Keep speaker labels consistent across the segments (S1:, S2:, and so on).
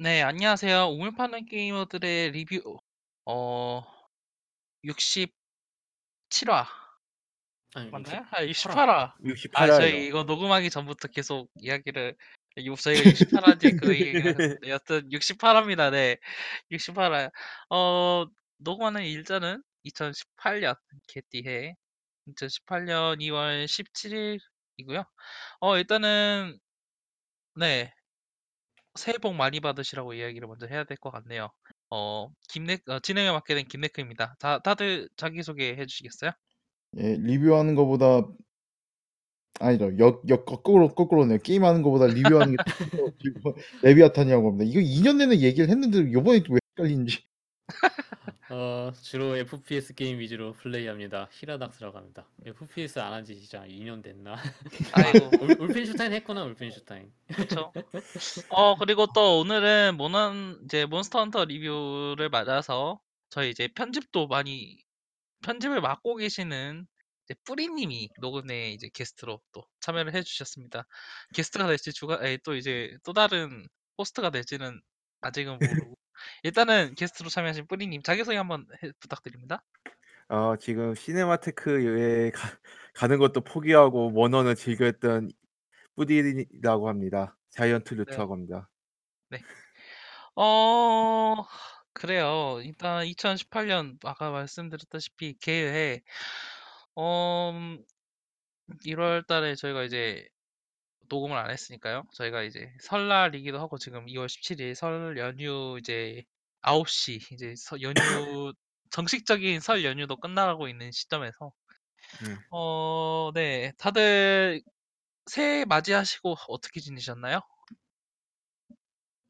S1: 네, 안녕하세요. 우물 파는 게이머들의 리뷰, 어, 67화
S2: 아니
S1: 맞나요?
S2: 60
S1: 아,
S2: 8화.
S1: 68화. 아,
S3: 68화예요.
S1: 저희 이거 녹음하기 전부터 계속 이야기를, 이- 저희가 68화인지 그 얘기가 하셨는데, 여튼 68화입니다. 네, 68화. 어, 녹음하는 일자는 2018년 개띠해 2018년 2월 17일이고요. 어, 일단은, 네, 새해 복 많이 받으시라고 이야기를 먼저 해야 될 것 같네요. 어, 김네, 어, 진행을 맡게 된 김네크입니다. 다, 다들 자기소개 해주시겠어요?
S3: 예, 리뷰하는 거보다 아니죠. 역, 역 거꾸로 거꾸로네요. 게임하는 거보다 리뷰하는 게 더 즐거워. 레비아탄이라고 합니다. 이거 2년 내내 얘기를 했는데 이번에 또 왜 헷갈리는지.
S2: 어 주로 FPS 게임 위주로 플레이합니다. 히라닥스라고 합니다. FPS 안 한 지 진짜 2년 됐나?
S1: 아이고,
S2: 울, 울펜슈타인 했구나 울펜슈타인.
S1: 그쵸. 어, 그리고 또 오늘은 모넌, 이제 몬스터 헌터 리뷰를 맞아서 저희 이제 편집도 많이, 편집을 맡고 계시는 이제 뿌리님이 녹음에 이제 게스트로 또 참여를 해주셨습니다. 게스트가 될지 주가, 에, 또 이제 또 다른 호스트가 될지는 아직은 모르고. 일단은 게스트로 참여하신 뿌리님 자기소개 한번 해- 부탁드립니다.
S3: 어, 지금 시네마테크에 가, 가는 것도 포기하고 원어는 즐겼던 뿌디라고 합니다. 자이언트
S1: 네.
S3: 루트라고 합니다.
S1: 어, 그래요. 일단 2018년 아까 말씀드렸다시피 개회 어, 1월 달에 저희가 이제 녹음을 안 했으니까요. 저희가 이제 설날이기도 하고 지금 2월 17일 설 연휴 이제 9시 이제 서- 연휴 정식적인 설 연휴도 끝나가고 있는 시점에서
S3: 네.
S1: 어, 네. 다들 새해 맞이하시고 어떻게 지내셨나요?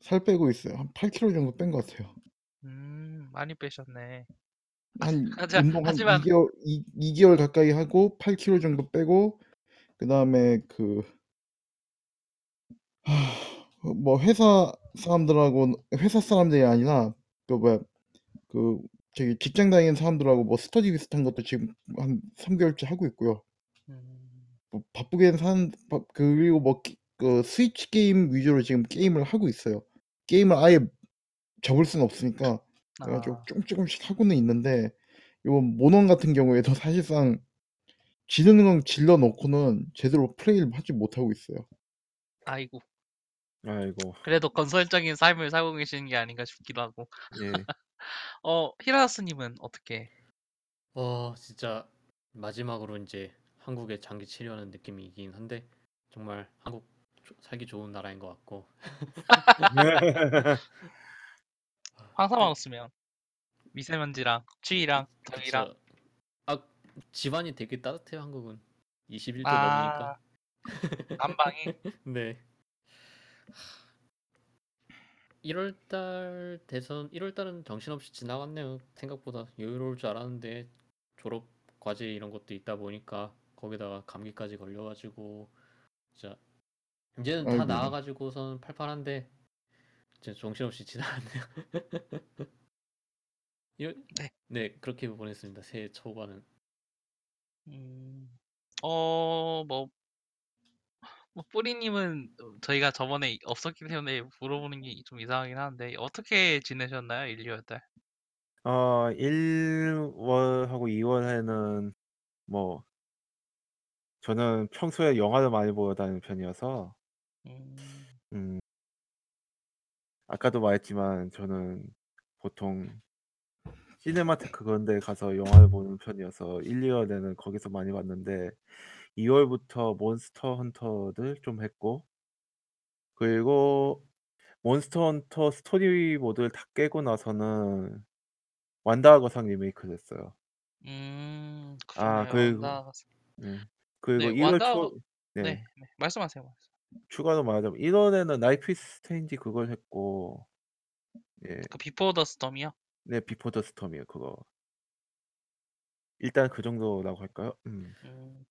S3: 살 빼고 있어요. 한 8kg 정도 뺀 것 같아요.
S1: 음, 많이 빼셨네.
S3: 한
S1: 하지만
S3: 운동 한
S1: 하지만
S3: 2개월 2, 2개월 가까이 하고 8kg 정도 빼고 그다음에 그 하, 뭐 회사 사람들하고 회사 사람들이 아니라 그 뭐야 그 저기 직장 다니는 사람들하고 뭐 스터디 비슷한 것도 지금 한 3 개월째 하고 있고요.
S1: 음,
S3: 뭐 바쁘게는 사는 바- 그리고 뭐그 스위치 게임 위주로 지금 게임을 하고 있어요. 게임을 아예 접을 수는 없으니까 그래 가지고
S1: 아,
S3: 조금 조금씩 하고는 있는데 이번 모넌 같은 경우에도 사실상 지르는 건 질러 놓고는 제대로 플레이를 하지 못하고 있어요.
S1: 아이고.
S3: 아이고.
S1: 그래도 건설적인 삶을 살고 계시는 게 아닌가 싶기도 하고.
S3: 예.
S1: 어, 히라스님은 어떻게?
S2: 어 진짜 마지막으로 이제 한국에 장기 체류하는 느낌이긴 한데 정말 한국 조- 살기 좋은 나라인 것 같고.
S1: 황사만 없으면. 미세먼지랑 추위랑 더위랑.
S2: 아 집안이 되게 따뜻해요 한국은. 21도
S1: 아,
S2: 넘으니까.
S1: 난방이?
S2: 네 1월달 대선 1월달은 정신없이 지나갔네요 생각보다 여유로울 줄 알았는데 졸업 과제 이런 것도 있다 보니까 거기다가 감기까지 걸려가지고 진짜 이제는 다
S3: 아이고.
S2: 나아가지고선 팔팔한데 진짜 정신없이 지나갔네요 이럴-
S1: 네.
S2: 네 그렇게 보냈습니다 새해 초반은
S1: 음, 어, 뭐, 뭐 뿌리님은 저희가 저번에 없었기 때문에 물어보는 게 좀 이상하긴 한데 어떻게 지내셨나요? 1, 2월 달?
S3: 어 1월하고 2월에는 뭐 저는 평소에 영화를 많이 보러 다니는 편이어서
S1: 음,
S3: 음 아까도 말했지만 저는 보통 시네마테크 그런 데 가서 영화를 보는 편이어서 1, 2월에는 거기서 많이 봤는데 2월부터 Monster Hunter를 좀 했고 그리고 Monster Hunter 스토리 모드를 다 깨고 나서는 완다와 거상 리메이크를 했어요.
S1: 음,
S3: 아
S1: 그러네요.
S3: 그리고
S1: 완다.
S3: 네. 그리고
S1: 네,
S3: 1월
S1: 완다.
S3: 초
S1: 네,
S3: 네.
S1: 네, 말씀하세요.
S3: 추가로 말하자면 1월에는 Life Strange 그걸 했고 예.
S1: 그 Before the Storm이요?
S3: 네, Before the Storm이요. 그거. 일단 그 정도라고 할까요? 음.
S1: 음,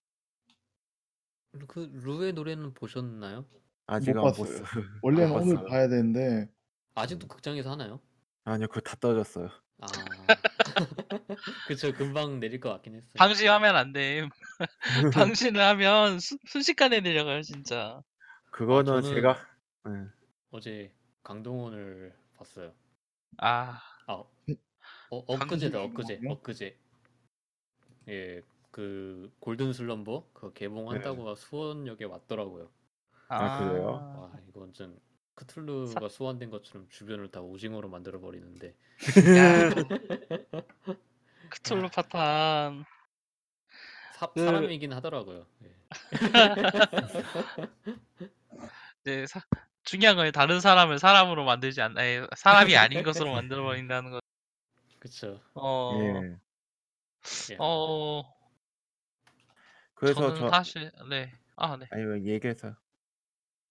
S2: 그 루의 노래는 보셨나요?
S3: 아직 못 안 봤어요. 봤어요. 원래는
S2: 못
S3: 오늘
S2: 봤어요.
S3: 봐야 되는데
S2: 아직도 극장에서 하나요?
S3: 아니요, 그거 다 떨어졌어요.
S2: 아 그쵸 금방 내릴 것 같긴 했어요
S1: 방심하면 안 돼. 방심을 하면 수- 순식간에 내려가요, 진짜.
S3: 그거는
S2: 저는-
S3: 제가 예.
S2: 어제 강동원을 봤어요.
S1: 아
S2: 아, 어, 엊그제다
S4: 강동원
S2: 엊그제? 엊그제. 예, 그 골든 슬럼버 그 개봉한다고 수원역에 왔더라고요.
S3: 아, 그래요?
S2: 와, 이거 완전 크툴루가 소환된 것처럼 주변을 다 오징어로 만들어 버리는데.
S1: 야. 크툴루 파탄.
S2: 사,
S1: 그-
S2: 사람이긴 하더라고요. 예.
S1: 이제 사, 중요한 건 다른 사람을 사람으로 만들지 않, 아니, 사람이 아닌 것으로 만들어 버린다는 거.
S2: 그쵸.
S1: 어,
S3: 예.
S2: 야,
S1: 어,
S3: 그래서
S1: 저는
S3: 저
S1: 사실 네, 아 네,
S3: 아니 왜 얘기해서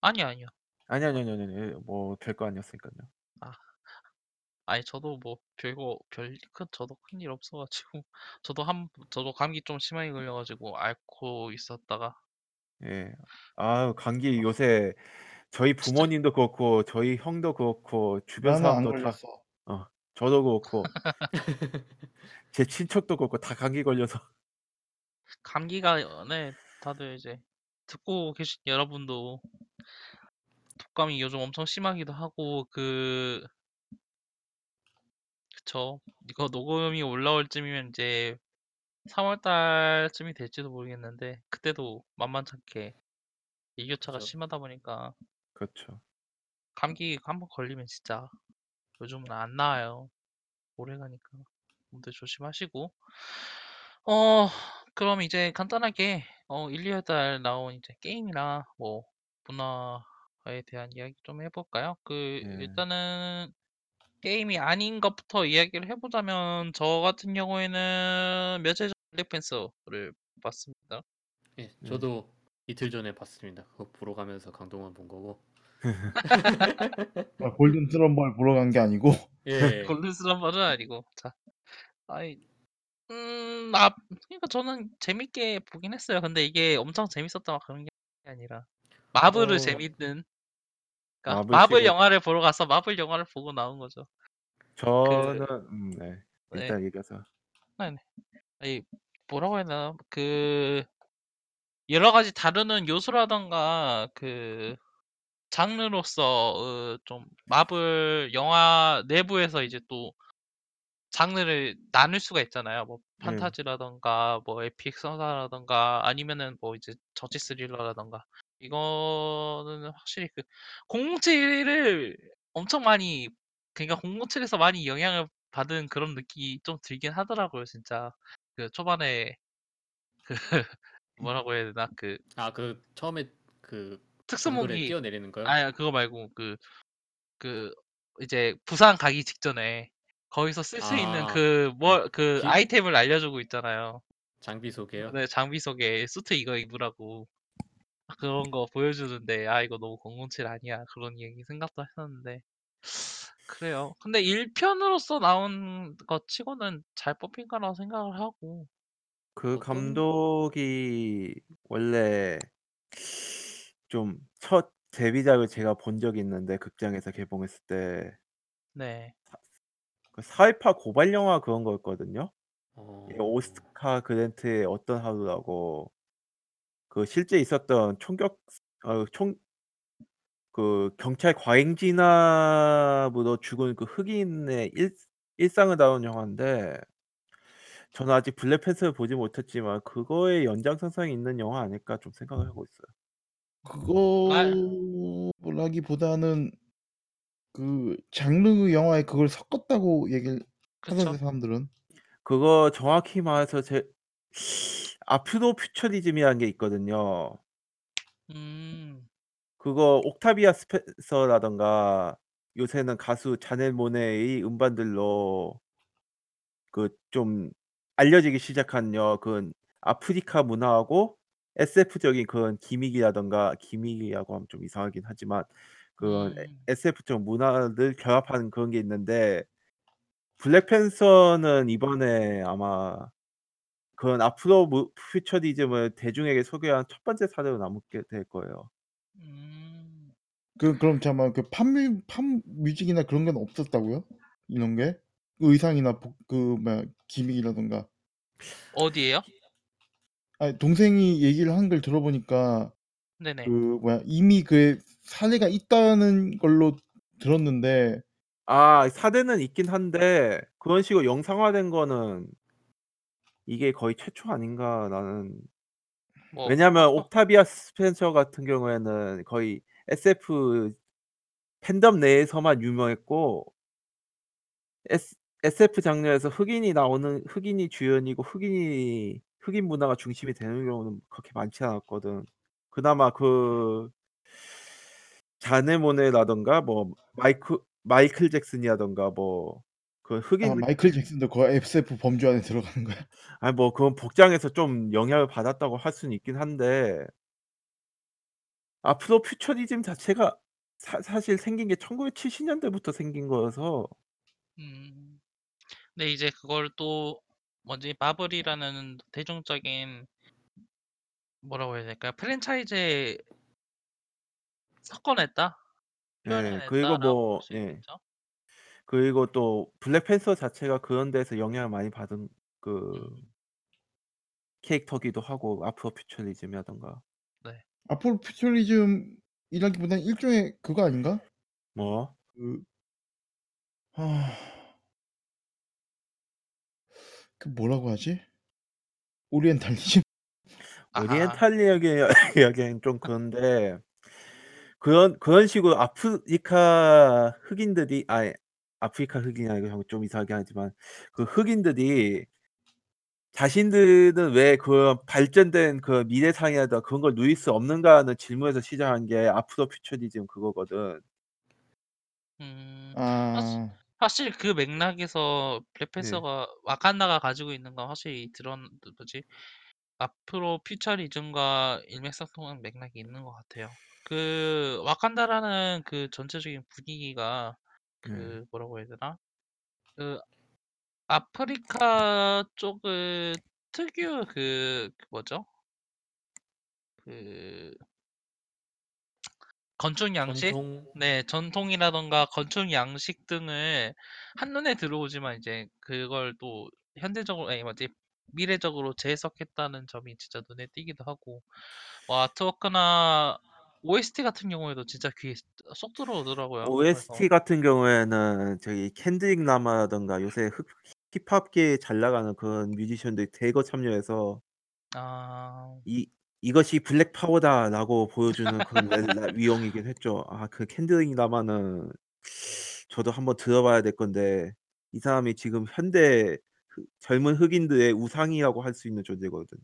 S1: 아니 아니요.
S3: 아니 아니 아니 아니 아니 뭐될거 아니었으니까요.
S1: 아니 저도 뭐 별거 별 큰 저도 큰일 없어 가지고 저도 한 저도 감기 좀 심하게 걸려 가지고 앓고 있었다가
S3: 예. 아 감기 요새 저희 부모님도 그렇고 저희 형도 그렇고 주변
S4: 나는 안
S3: 사람도 다
S4: 걸렸어.
S3: 어 저도 그렇고 제 친척도 그렇고 다 감기 걸려서
S1: 감기가 네 다들 이제 듣고 계신 여러분도 독감이 요즘 엄청 심하기도 하고 그 그쵸 이거 녹음이 올라올 쯤이면 이제 3월 달쯤이 될지도 모르겠는데 그때도 만만찮게 일교차가
S2: 그쵸.
S1: 심하다 보니까
S3: 그렇죠.
S1: 감기 한번 걸리면 진짜 요즘은 안 나아요. 오래 가니까 몸들 조심하시고 어 그럼 이제 간단하게 어 1, 2월 달 나온 이제 게임이나 뭐 문화에 대한 이야기 좀 해볼까요? 그
S3: 예.
S1: 일단은 게임이 아닌 것부터 이야기를 해보자면 저 같은 경우에는 며칠 전 블랙팬서를 봤습니다.
S2: 예, 저도 이틀 전에 봤습니다. 그거 보러 가면서 강동원 본 거고.
S4: 아, 골든 트럼벌 보러 간 게 아니고
S2: 예,
S1: 골든슬럼버는 아니고 자 아이 음, 아, 그러니까 저는 재밌게 보긴 했어요. 근데 이게 엄청 재밌었다 막 그런 게 아니라 마블을
S2: 어.
S1: 재밌는 그러니까
S3: 마블
S1: 마블
S3: 시리즈.
S1: 영화를 보러 가서 마블 영화를 보고 나온 거죠.
S3: 저는 음, 네.
S1: 네.
S3: 일단 얘기해서
S1: 아니 뭐라고 해야 되나 그 여러 가지 다루는 요소라던가 그 장르로서 어, 좀 마블 영화 내부에서 이제 또 장르를 나눌 수가 있잖아요. 뭐
S3: 네.
S1: 판타지라던가 뭐 에픽 서사라던가 아니면은 뭐 이제 저지 스릴러라던가 이거는 확실히 그 007을 엄청 많이 그러니까 007에서 많이 영향을 받은 그런 느낌이 좀 들긴 하더라고요, 진짜. 그 초반에 그 뭐라고 해야 되나 그
S2: 아 그 처음에 그 정글에
S1: 특수무기
S2: 뛰어내리는 거요?
S1: 아니 그거 말고 그 그 이제 부산 가기 직전에 거기서 쓸 수 있는
S2: 아,
S1: 그 뭐 그
S2: 기-
S1: 아이템을 알려주고 있잖아요.
S2: 장비 소개요?
S1: 네, 장비 속에 수트 이거 입으라고 그런 거 보여주는데 아 이거 너무 007 아니야 그런 얘기 생각도 했었는데 그래요. 근데 1편으로서 나온 것 치고는 잘 뽑힌 거라고 생각을 하고
S3: 그
S2: 어떤-
S3: 감독이 원래 좀 첫 데뷔작을 제가 본 적이 있는데 극장에서 개봉했을 때
S1: 네.
S3: 그 사회파 고발 영화 그런 거였거든요.
S2: 어,
S3: 이게 오스카 그랜트의 어떤 하루라고 그 실제 있었던 총격 어, 총 그 경찰 과잉 진압으로 죽은 그 흑인의 일, 일상을 다룬 영화인데 저는 아직 블랙 팬서를 보지 못했지만 그거의 연장선상에 있는 영화 아닐까 좀 생각을 하고 있어요.
S4: 그거라기보다는 그 장르 영화에 그걸 섞었다고 얘기를. 하던데 사람들은
S3: 그거 정확히 말해서 제 아프로 퓨처리즘이라는 게 있거든요.
S1: 음.
S3: 그거 옥타비아 스펜서라던가 요새는 가수 자넬 모네의 음반들로 그 좀 알려지기 시작한 여그 아프리카 문화하고 SF적인 그런 기믹이라던가 기믹이라고 하면 좀 이상하긴 하지만 그런
S1: 음.
S3: SF적 문화를 결합한 그런 게 있는데 블랙팬서는 이번에 아마 그런 아프로 무- 퓨처리즘을 대중에게 소개한 첫 번째 사례로 남게 될 거예요.
S1: 음.
S4: 그 그럼 잠깐만 그 팝뮤 팝뮤직이나 그런 건 없었다고요? 이런 게? 그 의상이나 복- 그 뭐야 기믹이라던가
S1: 어디에요?
S4: 아니 동생이 얘기를 한 걸 들어보니까
S1: 네네.
S4: 그 뭐야 이미 그 사례가 있다는 걸로 들었는데
S3: 아 4대는 있긴 한데 그런 식으로 영상화된 거는 이게 거의 최초 아닌가 나는
S1: 뭐
S3: 왜냐면
S1: 어
S3: 옥타비아 스펜서 같은 경우에는 거의 SF 팬덤 내에서만 유명했고 S SF 장르에서 흑인이 나오는 흑인이 주연이고 흑인이 흑인 문화가 중심이 되는 경우는 그렇게 많지 않았거든. 그나마 그 자네 모네라든가 뭐 마이크 마이클 잭슨이라든가 뭐그 흑인
S4: 아 마이클 잭슨도 그 SF 범주 안에 들어가는 거야?
S3: 아니 뭐 그건 복장에서 좀 영향을 받았다고 할 수는 있긴 한데 앞으로 퓨처리즘 자체가 사 사실 생긴 게 1970 년대부터 생긴 거여서
S1: 음. 근데 이제 그걸 또 뭐지 마블이라는 대중적인 뭐라고 해야 될까요? 프랜차이즈에 섞어냈다?
S3: 예. 그리고
S1: 표현해냈다라고 뭐수
S3: 예.
S1: 있겠죠.
S3: 그리고 또 블랙팬서 자체가 그런 데서 영향을 많이 받은 그
S1: 음.
S3: 캐릭터기도 하고 앞으로 퓨처리즘이라든가.
S1: 네.
S4: 앞으로 퓨처리즘이라기보다는 일종의 그거 아닌가?
S3: 뭐?
S4: 그 아. 그 뭐라고 하지? 오리엔탈리즘?
S1: 아하.
S3: 이야기하기엔 좀 그런데 그런 그런 식으로 아프리카 흑인들이 아이 아프리카 흑인이 아니고 좀 이상하게 하지만 그 흑인들이 자신들은 왜 그런 발전된 그 미래 상이라든가 그런 걸 누릴 수 없는가.'는 질문에서 시작한 게 앞으로 퓨처리즘 그거거든.
S1: 음. 사실
S4: 아.
S1: 사실 그 맥락에서
S3: 네.
S1: 블랙팬서가 와칸다가 가지고 있는 건 확실히 드러는 그 뭐지 앞으로 퓨처리즘과 일맥상통하는 맥락이 있는 것 같아요. 그 와칸다라는 그 전체적인 분위기가
S3: 네.
S1: 그 뭐라고 해야 되나? 그 아프리카 쪽의 특유 그 그 뭐죠? 그 건축 양식?
S2: 전통
S1: 네. 전통이라든가 건축 양식 등을 한눈에 들어오지만 이제 그걸 또 현대적으로 아니 뭐지 미래적으로 재해석했다는 점이 진짜 눈에 띄기도 하고 와 아트워크나 OST 같은 경우에도 진짜 귀에 쏙 들어오더라고요. 그래서
S3: OST 같은 경우에는 저기 켄드릭 라마라든가 요새 흑 힙합계에 잘 나가는 그런 뮤지션들이 대거 참여해서
S1: 아.
S3: 이 "이것이 블랙 파워다."라고 보여주는 그런 렐라 위용이긴 했죠. 아 그 켄드릭 라마는 저도 한번 들어봐야 될 건데 이 사람이 지금 현대 그 젊은 흑인들의 우상이라고 할 수 있는 존재거든요.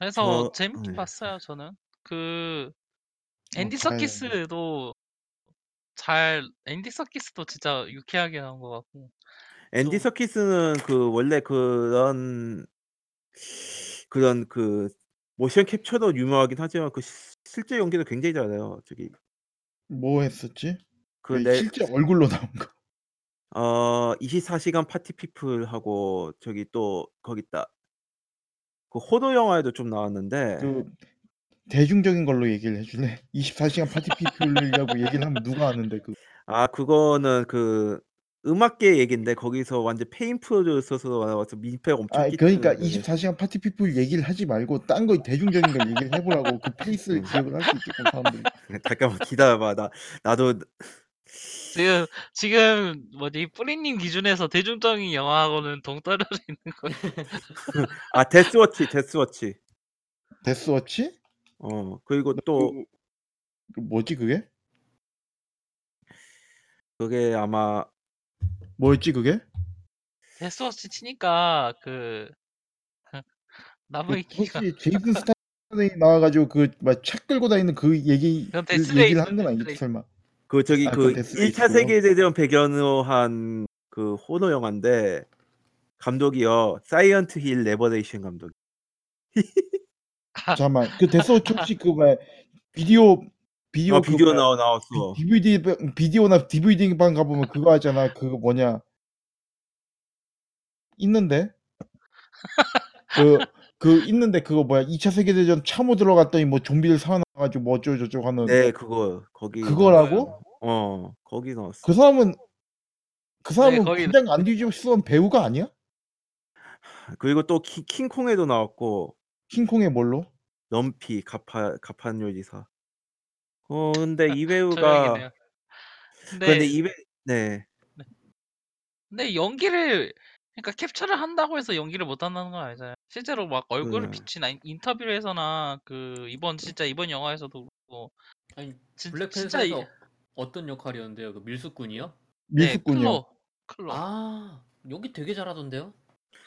S1: 음. 그래서
S3: 저
S1: 재밌게
S3: 네.
S1: 봤어요 저는. 그
S4: 어
S1: 앤디
S4: 봐야겠네.
S1: 서키스도 잘 앤디 서키스도 진짜 유쾌하게 나온 것 같고
S3: 앤디
S1: 좀
S3: 서키스는 그 원래 그런 그런 그 모션 캡처로 유명하긴 하지만 그 시 실제 연기도 굉장히 잘해요. 저기
S4: 뭐 했었지?
S3: 그그넷
S4: 실제 얼굴로 나온 거.
S3: 어 24 시간 Party People하고 저기 또 거기 있다. 그 호러 영화에도 좀 나왔는데
S4: 그 대중적인 걸로 얘기를 해 줄래? 24 시간 Party People이라고 얘기를 하면 누가 아는데 그
S3: 아 그거는 그 음악계 얘긴데 거기서 완전 폐인 프로듀서로 나와서 민폐 엄청
S4: 아 그러니까
S3: 끼치는데
S4: 24 시간 Party People 얘기를 하지 말고 딴 거 대중적인 걸 얘기를 해 보라고. 그 face를
S3: 음.
S4: 기억을 할 수 있게끔 사람들이.
S3: 잠깐만 기다려 봐. 나 나도
S1: 지금 지금 뭐지 뿌리님 기준에서 대중적인 영화하고는 동떨어져 있는 거예요.
S3: 아 데스워치, 데스워치.
S4: 데스워치?
S3: 어 그리고
S4: 나또그 그 뭐지 그게?
S3: 그게 아마
S4: 뭐였지 그게?
S1: 데스워치 치니까 그 나무
S4: 그
S1: 위키가
S4: 혹시 제이슨 스타뎀 나와 가지고 그막차 끌고 다니는 그 얘기를
S1: 그건
S4: 얘기를
S1: 데스레이스,
S4: 하는 건 아니겠지
S1: 데스레이스.
S4: 설마?
S3: 그 저기 아그1차
S4: 데스레이스고요.
S3: 세계대전 배경으로 한 그 호러 영화인데 감독이요. 사일런트 힐 레벌레이션 감독.
S4: 잠깐만. 그 데스 워치 혹시 그 뭐야 비디오
S3: 어
S4: 비디오 그
S3: 비디오
S4: 뭐야
S3: 나와
S4: 비
S3: 나왔어.
S4: DVD 방 비디오나 DVD 방 가 보면 그거 하잖아. 그거 뭐냐 있는데. 그 그 있는데 그거 뭐야 2 차 세계대전 참호 들어갔더니 뭐 좀비들 살아나 가지고 뭐 어쩌고 저쩌고 하는
S3: 네 그거. 거기
S4: 그거라고?
S3: 어 거기 나왔어.
S4: 그 사람은 그
S1: 네
S4: 사람은
S1: 거기
S4: 관장 안디 주스원 배우가 아니야?
S3: 그리고 또킹 킹콩에도 나왔고
S4: 킹콩의 뭘로?
S3: 럼피 가파 가판 요리사. 어 근데 이. 배우가 근데
S1: 근데
S3: 이배 네.
S1: 근데 연기를 그러니까 캡처를 한다고 해서 연기를 못 한다는 건 아니잖아요. 실제로 막 얼굴을
S3: 네.
S1: 비친 인 인터뷰를 해서나 그 이번 진짜 이번 영화에서도 그렇고
S2: 아니
S1: 진 진짜 이
S2: 블랙팬서에서 어떤 역할이었는데요? 그 밀수꾼이요?
S1: 네
S4: 밀수꾼이요.
S1: 클로. 클로.
S2: 아 여기 되게 잘하던데요?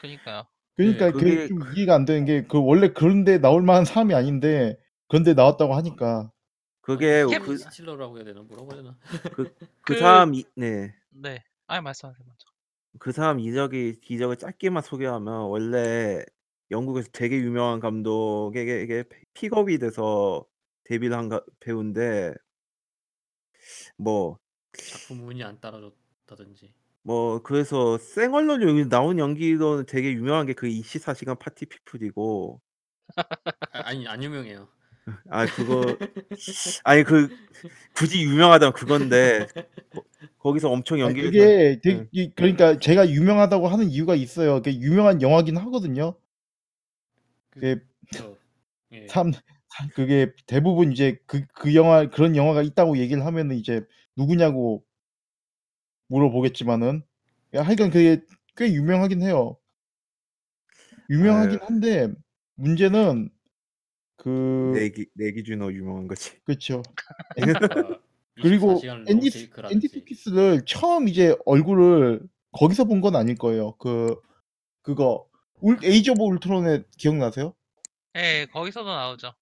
S1: 그니까요.
S4: 그러니까
S2: 네.
S4: 그게
S3: 그게
S4: 좀 이해가 안 되는 게 그 원래 그런데 나올 만한 사람이 아닌데 그런데 나왔다고 하니까
S3: 그게
S1: 캡-
S3: 그
S2: 스틸러라고 해야 되나 뭐라고 해야 되나?
S3: 그
S1: 그
S3: 사람 이 네.
S1: 네. 아니 말씀하세요 먼저.
S3: 그 사람 이력이 이력을 짧게만 소개하면 원래 영국에서 되게 유명한 감독에게 픽업이 돼서 데뷔를 한 가 배우인데 뭐
S2: 작품 운이 안 따라줬다든지.
S3: 뭐 그래서 생얼로 여기 나온 연기로는 되게 유명한 게 그 24시간 파티 피플이고
S2: 아, 아니 안 유명해요.
S3: 아 그거 아니 그 굳이 유명하다면 그건데 거 거기서 엄청 연기를
S4: 그게 되게
S3: 네.
S4: 이 그러니까 제가 유명하다고 하는 이유가 있어요. 그게 유명한 영화긴 하거든요. 그게
S2: 저 예.
S4: 참 참 그게 대부분 이제 그 그 영화 그런 영화가 있다고 얘기를 하면은 이제 누구냐고 물어보겠지만은 야 하여간 그게 꽤 유명하긴 해요. 유명하긴
S3: 아유.
S4: 한데 문제는 그
S3: 내 기 내 기준으로 유명한 거지.
S4: 그쵸.
S2: 그러니까
S4: 그리고
S2: 24시간 롱
S4: 앤디
S2: 테이크라든지.
S4: 앤디 서키스를 처음 이제 얼굴을 거기서 본 건 아닐 거예요. 그 그거 울 에이지 오브 울트론에 기억나세요?
S1: 예. 거기서도 나오죠.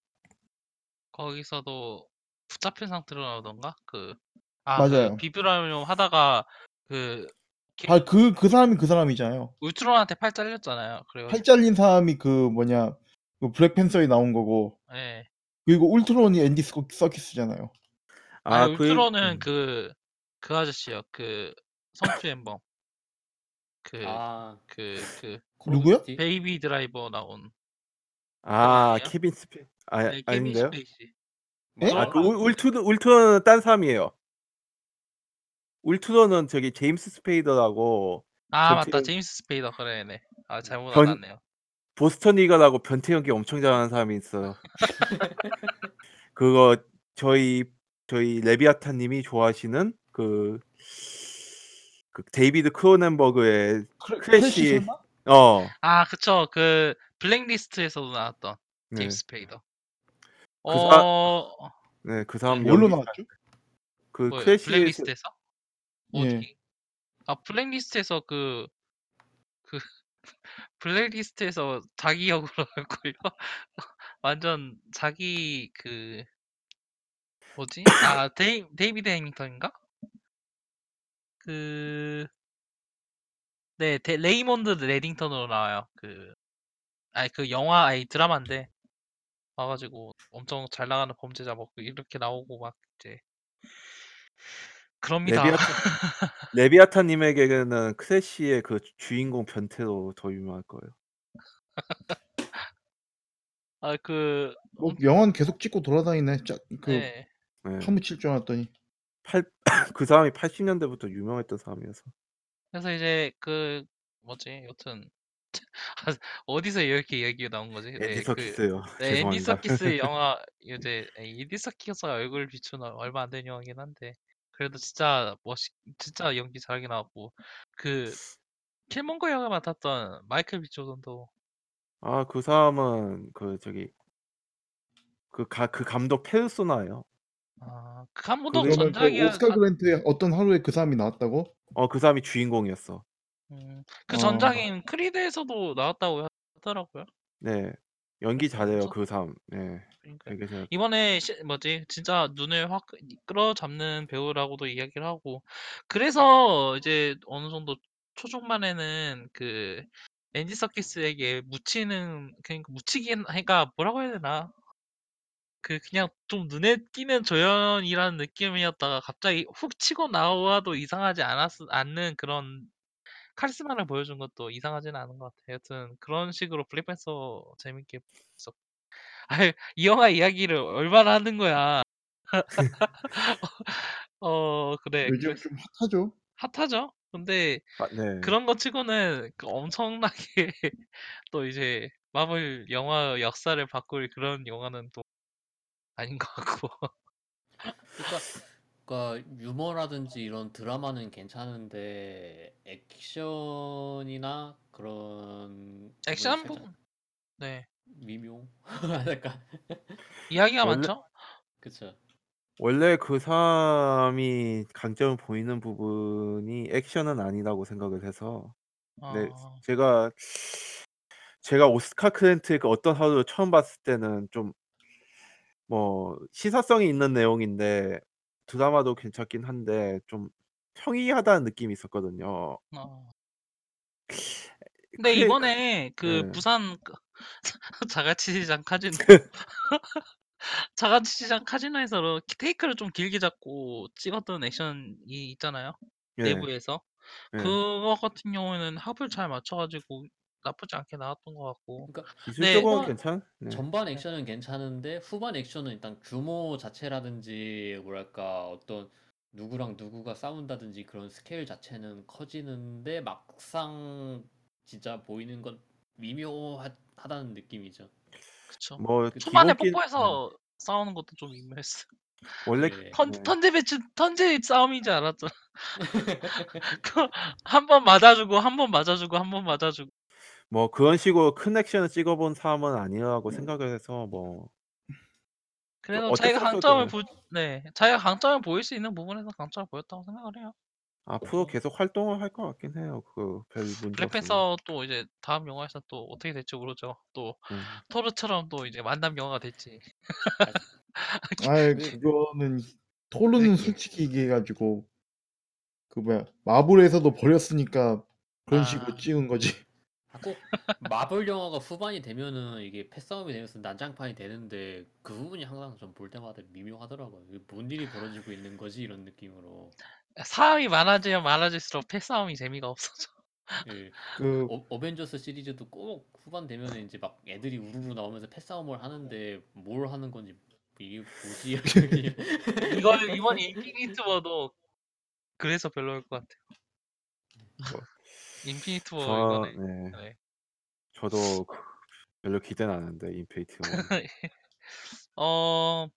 S1: 거기서도 붙잡힌 상태로 나오던가? 그아그
S4: 맞아요.
S1: 비브라늄 하다가
S4: 그게아그 그 사람이 그 사람이잖아요.
S1: 울트론한테 팔 잘렸잖아요. 그래
S4: 팔
S1: 가지고
S4: 잘린 사람이 그 뭐냐 그 블랙팬서에 나온 거고
S1: 예.
S4: 그리고 울트론이 앤디 서 서키스잖아요.
S1: 아니
S3: 아그
S1: 울트론은
S3: 음.
S1: 그그 아저씨요. 그 성추행범. 그
S2: 아
S1: 그 그
S4: 누구요?
S1: 베이비 드라이버 나온
S3: 그아
S1: 아니에요?
S3: 케빈 스페 아
S1: 네 케빈
S3: 아닌가요?
S1: 스페이시.
S4: 예?
S1: 아그
S3: 울 울트론 울트론은 딴 사람이에요. 울트론은 저기 제임스 스페이더라고
S1: 아
S3: 변태
S1: 맞다.
S3: 연
S1: 제임스 스페이더. 그래네. 아 잘못
S3: 변
S1: 알았네요.
S3: 보스턴 리걸이라고 변태 연기 엄청 잘하는 사람이 있어요. 그거 저희 저희 레비아탄 님이 좋아하시는 그 그 데이비드 크로넨버그의
S4: 크래 크래시
S3: 크래시
S4: 설마?
S3: 어.
S1: 아 그쵸. 그 블랙리스트에서도 나왔던
S3: 네.
S1: 제임스 스페이더.
S3: 그 사
S1: 어
S3: 네그
S1: 네.
S3: 사람
S4: 뭘로
S3: 연기
S4: 나왔죠?
S3: 그
S1: 뭐요?
S3: 크래시에서
S1: 블랙리스트에서?
S4: 예.
S1: 어디? 아 블랙리스트에서 그 그 블랙리스트에서 자기 역으로 나올걸요? 완전 자기 그 뭐지? 아 데이 데이비드 해밍턴인가? 그 네. 데 레이몬드 레딩턴으로 나와요. 그 아니 그 영화 아니 드라마인데 와 가지고 엄청 잘 나가는 범죄자 뭐 이렇게 나오고 막 이제 그럽니다.
S3: 레비아탄 레비아탄 님에게는 크래시의 그주 주인공 변태로 더 유명할 거예요.
S1: 아 그뭐엄
S4: 영화는 계속 찍고 돌아다니네. 짜 그
S1: 네.
S3: 네.
S4: 파묻힐 줄 알았더니.
S3: 팔 그 사람이 80 년대부터 유명했던 사람이어서.
S1: 그래서 이제 그 뭐지? 여튼 아 어디서 이렇게 얘기가 나온 거지?
S3: 앤디
S1: 네 그
S3: 서키스요.
S1: 네
S3: 죄송합니다.
S1: 서키스의 영화 이제 앤디 서키스가 얼굴 비춘 얼마 안 된 영화긴 한데 그래도 진짜 멋있 진짜 연기 잘하게 나왔고 그 킬몬거 역을 맡았던 마이클 B 조던도
S3: 아 그 사람은 그 저기 그 가 그 감독 페르소나예요.
S1: 아그 감독
S3: 그게
S4: 그러면 그
S1: 전작이야
S4: 오스카
S1: 가
S4: 그랜트의 어떤 하루에 그 사람이 나왔다고?
S3: 어 그 사람이 주인공이었어.
S1: 음 그
S4: 어.
S1: 전작인 크리드에서도 나왔다고 하더라고요.
S3: 네. 연기 잘해요
S1: 그래서
S3: 그 사람. 네.
S1: 그러니까요.
S3: 되게 잘
S1: 이번에 시 뭐지? 진짜 눈을 확 끌어잡는 배우라고도 이야기를 하고 그래서 이제 어느 정도 초중반에는 그 앤디 서키스에게 묻히는 그러니까 묻히긴 그러니까 뭐라고 해야 되나? 그 그냥 좀 눈에 띄는 조연이라는 느낌이었다가 갑자기 훅 치고 나와도 이상하지 않았 않는 그런 카리스마를 보여준 것도 이상하지는 않은 것 같아요. 여튼 그런 식으로 블랙 팬서 재밌게 봤었 아이 이 영화 이야기를 얼마나 하는 거야. 어 그래.
S4: 요즘
S1: 그래서
S4: 좀 핫하죠.
S1: 핫하죠. 근데
S3: 아 네.
S1: 그런 거 치고는 그 엄청나게 또 이제 마블 영화 역사를 바꿀 그런 영화는 또 아닌 것 같고.
S2: 그러니까, 그러니까 유머라든지 이런 드라마는 괜찮은데 액션이나 그런
S1: 액션 부분 네
S2: 미묘. 할까?
S1: 이야기가
S3: 원래
S1: 많죠.
S2: 그쵸.
S3: 원래 그 사람이 강점을 보이는 부분이 액션은 아니라고 생각을 해서 네
S1: 어.
S3: 제가 제가 오스카 클랜트의 그 어떤 하루를 처음 봤을 때는 좀 뭐 시사성이 있는 내용인데 드라마도 괜찮긴 한데 좀 평이하다는 느낌이 있었거든요.
S1: 어. 근데
S3: 크게
S1: 이번에 그
S3: 네.
S1: 부산 그 자가치시장 카지노 자가치시장 카지노에서 테이크를 좀 길게 잡고 찍었던 액션이 있잖아요.
S3: 예.
S1: 내부에서
S3: 예.
S1: 그거 같은 경우에는 합을 잘 맞춰가지고 나쁘지 않게 나왔던 것 같고.
S2: 그러니까
S1: 네.
S3: 기술적으로는
S2: 후반
S3: 괜찮? 네.
S2: 전반 액션은 괜찮은데 후반 액션은 일단 규모 자체라든지 뭐랄까 어떤 누구랑 누구가 싸운다든지 그런 스케일 자체는 커지는데 막상 진짜 보이는 건 미묘하다는 느낌이죠.
S1: 그쵸.
S3: 뭐
S1: 초반에
S3: 기본기 네.
S1: 뽀뽀해서 싸우는 것도 좀 미묘했어요.
S3: 원래
S2: 네.
S1: 턴
S3: 네.
S1: 턴제 배치 턴제 싸움이지 않았잖아. 그 한 번 맞아주고 한 번 맞아주고 한 번 맞아주고.
S3: 뭐 그런 식으로 큰 액션을 찍어본 사람은 아니라고 생각을 해서 뭐
S1: 그래도
S3: 어떻게
S1: 자기가 강점을
S3: 돼.
S1: 보, 네, 자기가 강점을 보일 수 있는 부분에서 강점을 보였다고 생각을 해요.
S3: 앞으로 계속 활동을 할 것 같긴 해요. 그 별 문제 없으면.
S1: 블랙팬서 또 이제 다음 영화에서 또 어떻게 될지 모르죠. 또
S3: 음.
S1: 토르처럼 또 이제 만남 영화가 될지.
S4: 아
S2: 그-
S4: 그거는 토르는
S1: 네.
S4: 솔직히 얘기해가지고 그 뭐야 마블에서도 버렸으니까 그런 식으로
S1: 아.
S4: 찍은 거지.
S2: 아, 꼭 마블 영화가 후반이 되면은 이게 패싸움이 되면서 난장판이 되는데 그 부분이 항상 좀 볼 때마다 미묘하더라고요. 이게 뭔 일이 벌어지고 있는 거지 이런 느낌으로.
S1: 사람이 많아지면 많아질수록 패싸움이 재미가 없어져.
S2: 예.
S4: 그
S2: 어, 어벤져스 시리즈도 꼭 후반 되면 이제 막 애들이 우르르 나오면서 패싸움을 하는데 뭘 하는 건지 이게 뭐지? 이렇게
S1: 이걸 이번 인피니트 워도 그래서 별로일 것 같아요.
S3: 뭐,
S1: 인피니트 워
S3: 저
S1: 이번에.
S3: 네.
S1: 네.
S3: 저도 그- 별로 기대는 안 하는데 인피니트 워.
S1: 어,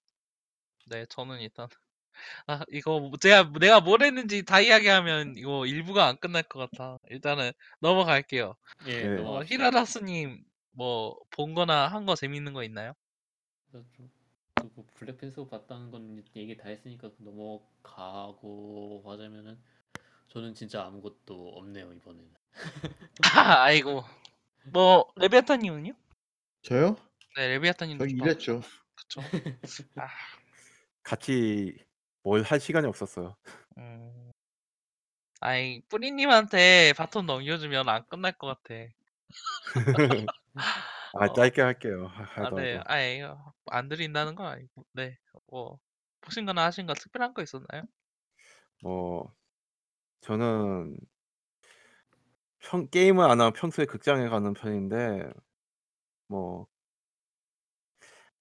S1: 네, 저는 일단 아 이거 뭐 제가 내가 뭘 했는지 다 이야기하면 이거 일부가 안 끝날 것 같아. 일단은 넘어갈게요.
S2: 예,
S3: 네.
S1: 어,
S2: 넘어갑시다.
S1: 히라라스님 뭐 본거나 한 거 재밌는 거 있나요?
S2: 그래서 좀- 그뭐 블랙팬서 봤다는 건 얘기 다 했으니까 넘어가고 하자면은 저는 진짜 아무것도 없네요 이번에는.
S1: 아, 아이고. 뭐 레비아타님은요?
S4: 저요?
S1: 네, 레비아타님도 저좀
S4: 일했죠.
S1: 그쵸. 아,
S3: 같이 뭘 할 시간이 없었어요.
S1: 음. 아이 뿌리님한테 바톤 넘겨주면 안 끝날 것 같아.
S3: 아
S1: 어.
S3: 짧게 할게요. 하-
S1: 아,
S3: 하더라도.
S1: 네, 아예 안 드린다는 건 아니고, 네, 뭐 보신 거나 하신 거 특별한 거 있었나요?
S3: 뭐 저는 평 게임을 안 하면 평소에 극장에 가는 편인데 뭐한세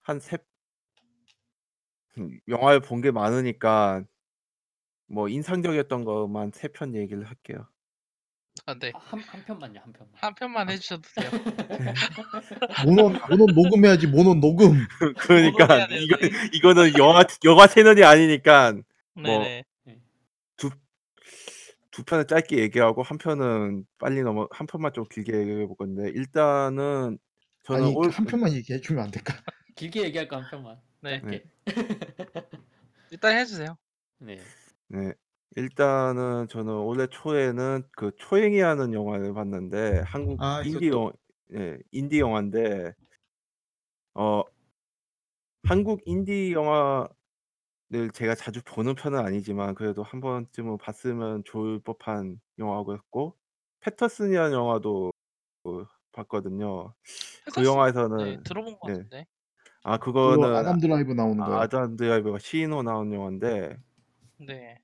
S3: 음, 영화를 본 게 많으니까 뭐 인상적이었던 것만 세편 얘기를 할게요.
S1: 아, 네,
S2: 한, 한 편만요 한 편만.
S1: 한 편만 해 주셔도 돼요.
S4: 모논 모논 녹음해야지 모논 녹음.
S3: 그러니까 이거. 이거는 영화 영화 채널이 아니니까 뭐
S1: 네네.
S3: 두 편을 짧게 얘기하고 한 편은 빨리 넘어 한 편만 좀 길게 얘기해 볼 건데 일단은 저는
S4: 아니 올한 편만 얘기해 주면 안 될까?
S2: 길게 얘기할 거한 편만.
S1: 네.
S2: 짧게.
S1: 일단 해 주세요.
S2: 네.
S3: 네. 일단은 저는 올해 초에는 그 초행이라는 영화를 봤는데 한국
S4: 아,
S3: 인디
S4: 이것도.
S3: 영화 예, 인디 영화인데 어 한국 인디 영화 를 제가 자주 보는 편은 아니지만 그래도 한 번쯤은 봤으면 좋을 법한 영화였고 패터슨이라는 영화도 그 봤거든요. 그
S1: 패터슨? 네,
S3: 영화에서는
S1: 들어본 것
S3: 네.
S1: 같은데.
S3: 아
S4: 그거
S3: 그거는
S4: 아담 드라이브 나오는 거야.
S3: 아담 드라이버가 시인으로 나온 영화인데
S1: 네.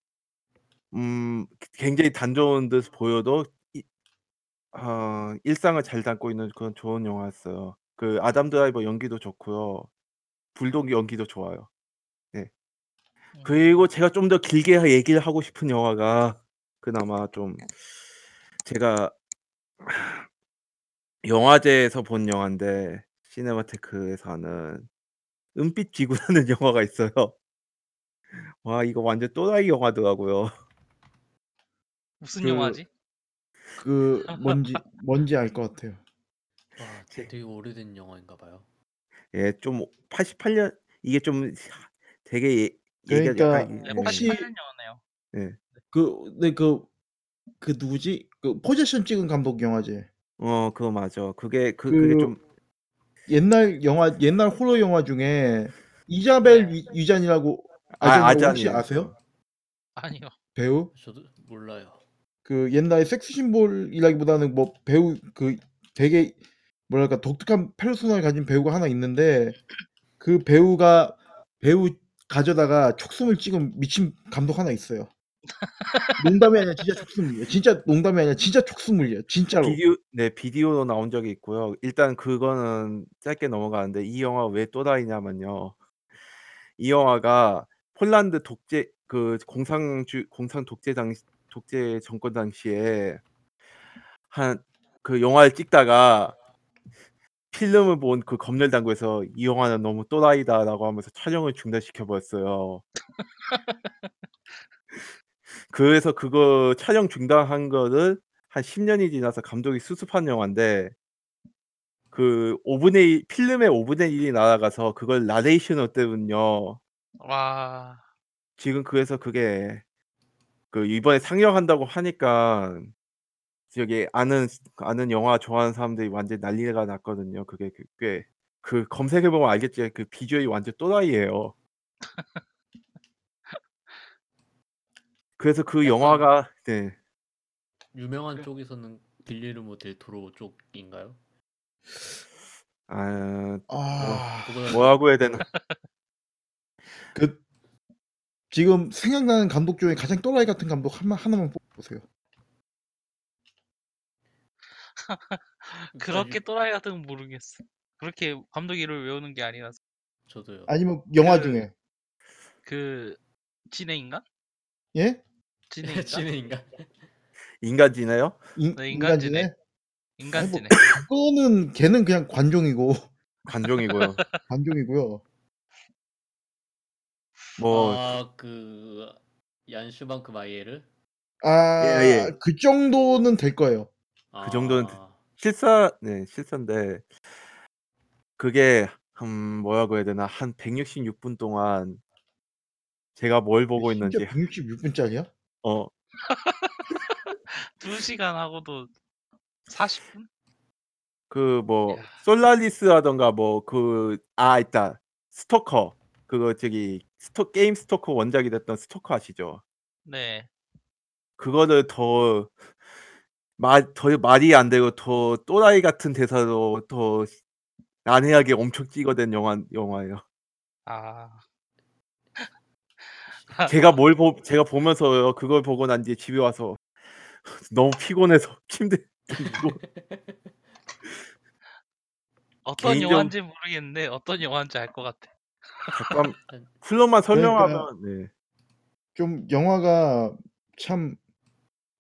S3: 음 굉장히 단조로운 듯 보여도 이어 일상을 잘 담고 있는 그런 좋은 영화였어요. 그 아담 드라이버 연기도 좋고요. 불독 연기도 좋아요. 네.
S1: 음.
S3: 그리고 제가 좀 더 길게 얘기를 하고 싶은 영화가 그나마 좀 제가 영화제에서 본 영화인데 시네마테크에서 하는 은빛 지구라는 영화가 있어요. 와 이거 완전 또라이 영화더라고요.
S1: 무슨
S3: 그
S1: 영화지?
S4: 그 뭔지 뭔지 알 것 같아요.
S2: 와 되게 오래된 영화인가 봐요.
S3: 예 좀 88년 이게 좀 되게 예
S4: 그러니까
S3: 약간
S1: 네,
S3: 예.
S4: 혹시
S1: 88년 영화네요.
S3: 예.
S4: 그 네 그 그 누구지? 그 포제션 찍은 감독 영화지.
S3: 어 그거 맞아. 그게 그 그게
S4: 그
S3: 좀
S4: 옛날 영화 옛날 호러 영화 중에 이자벨
S1: 네.
S4: 위 위잔이라고
S3: 아
S4: 아잔이라고 혹시. 아세요?
S1: 아니요.
S4: 배우?
S2: 저도 몰라요.
S4: 그 옛날에 섹스 심볼이라기보다는 뭐 배우 그 되게 뭐랄까 독특한 페르소나를 가진 배우가 하나 있는데 그 배우가 배우 가져다가 촉숨을 찍은 미친 감독 하나 있어요. 농담이 아니라 진짜 촉숨이에요. 진짜 농담이 아니라 진짜 촉숨을요. 진짜로.
S3: 비디오 네 비디오로 나온 적이 있고요. 일단 그거는 짧게 넘어가는데 이 영화 왜 또라이냐면요. 이 영화가 폴란드 독재 그 공산주 공산 독재 당시 독재 정권 당시에 한 그 영화를 찍다가 필름을 본 그 검열 당국에서 "이 영화는 너무 또라이다."라고 하면서 촬영을 중단시켜 버렸어요. 그래서 그거 촬영 중단한 거를 한 10 년이 지나서 감독이 수습한 영화인데 그 5분의 1 필름의 5분의 1 이 날아가서 그걸 나레이션으로 떼면요.
S1: 와.
S3: 지금 그래서 그게 그 이번에 상영한다고 하니까 저기 아는 아는 영화 좋아하는 사람들이 완전 난리가 났거든요. 그게 그 꽤 그 검색해 보면 알겠지만 그 비주얼이 완전 또라이예요. 그래서 그
S2: 약간
S3: 영화가 네.
S2: 유명한 쪽에서는 길레르모 델 토로 쪽인가요?
S3: 아
S4: 아.
S2: 그거는
S3: 뭐라고 해야 되나?
S4: 그 지금 생각나는 감독 중에 가장 또라이 같은 감독 하나 하나만 뽑아 보세요.
S1: 그렇게 또라이 같은 건 모르겠어. 그렇게 감독 이름을 외우는 게 아니라서.
S2: 저도요.
S4: 아니면 영화
S1: 그
S4: 중에.
S1: 그 진해인가?
S4: 예?
S1: 진해인가?
S2: 진해인가?
S3: 인간 지네요?
S4: 인
S1: 네, 인간 지네.
S4: 인간지네? 아니 뭐
S1: 인간지네.
S4: 그거는 걔는 그냥 관종이고
S3: 관종이고요.
S4: 관종이고요.
S3: 뭐
S2: 아 그 얀 슈방크 마이에르?
S4: 아
S3: 예 예.
S4: 그 정도는 될 거예요.
S3: 그 정도는
S2: 아
S3: 실사 네 실사인데 그게 음 뭐라고 해야 되나 한 166 분 동안 제가 뭘 보고
S4: 심지어
S3: 있는지
S4: 166 분짜리야?
S3: 어
S1: 2시간 하고도 40분?
S3: 그 뭐
S1: 야.
S3: 솔라리스라든가 뭐 그 아 있다. 스토커. 그거 저기 스토 게임 스토커 원작이 됐던 스토커 아시죠?
S1: 네.
S3: 그거를 더 말 더 말이 안 되고 더 또라이 같은 대사로 더 난해하게 엄청 찍어낸 영화 영화예요.
S1: 아.
S3: 제가 뭘 보 제가 보면서요. 그걸 보고 난 뒤에 집에 와서 너무 피곤해서 침대에 누워
S1: 어떤
S3: 개인적
S1: 영화인지 모르겠는데 어떤 영화인지 알 것 같아.
S3: 잠깐 플롯만
S4: 그러니까
S3: 설명하면 네.
S4: 좀 영화가 참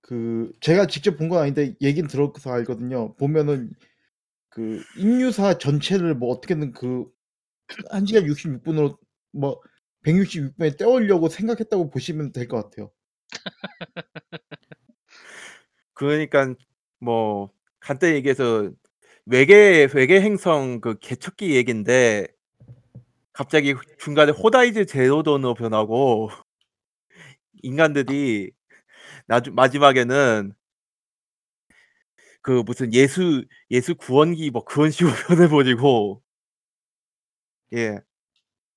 S4: 그 제가 직접 본 건 아닌데 얘기는 들어서 알거든요. 보면은 그 인류사 전체를 뭐 어떻게든 그 1시간 66분으로 뭐 166분에 때우려고 생각했다고 보시면 될 것 같아요.
S3: 그러니깐 뭐 간단히 얘기해서 외계 외계 행성 그 개척기 얘긴데 갑자기 중간에 호다이즈 제로던으로 변하고 인간들이 나중 마지막에는 그 무슨 예수 예수 구원기 뭐 그런 식으로 변해 버리고 예.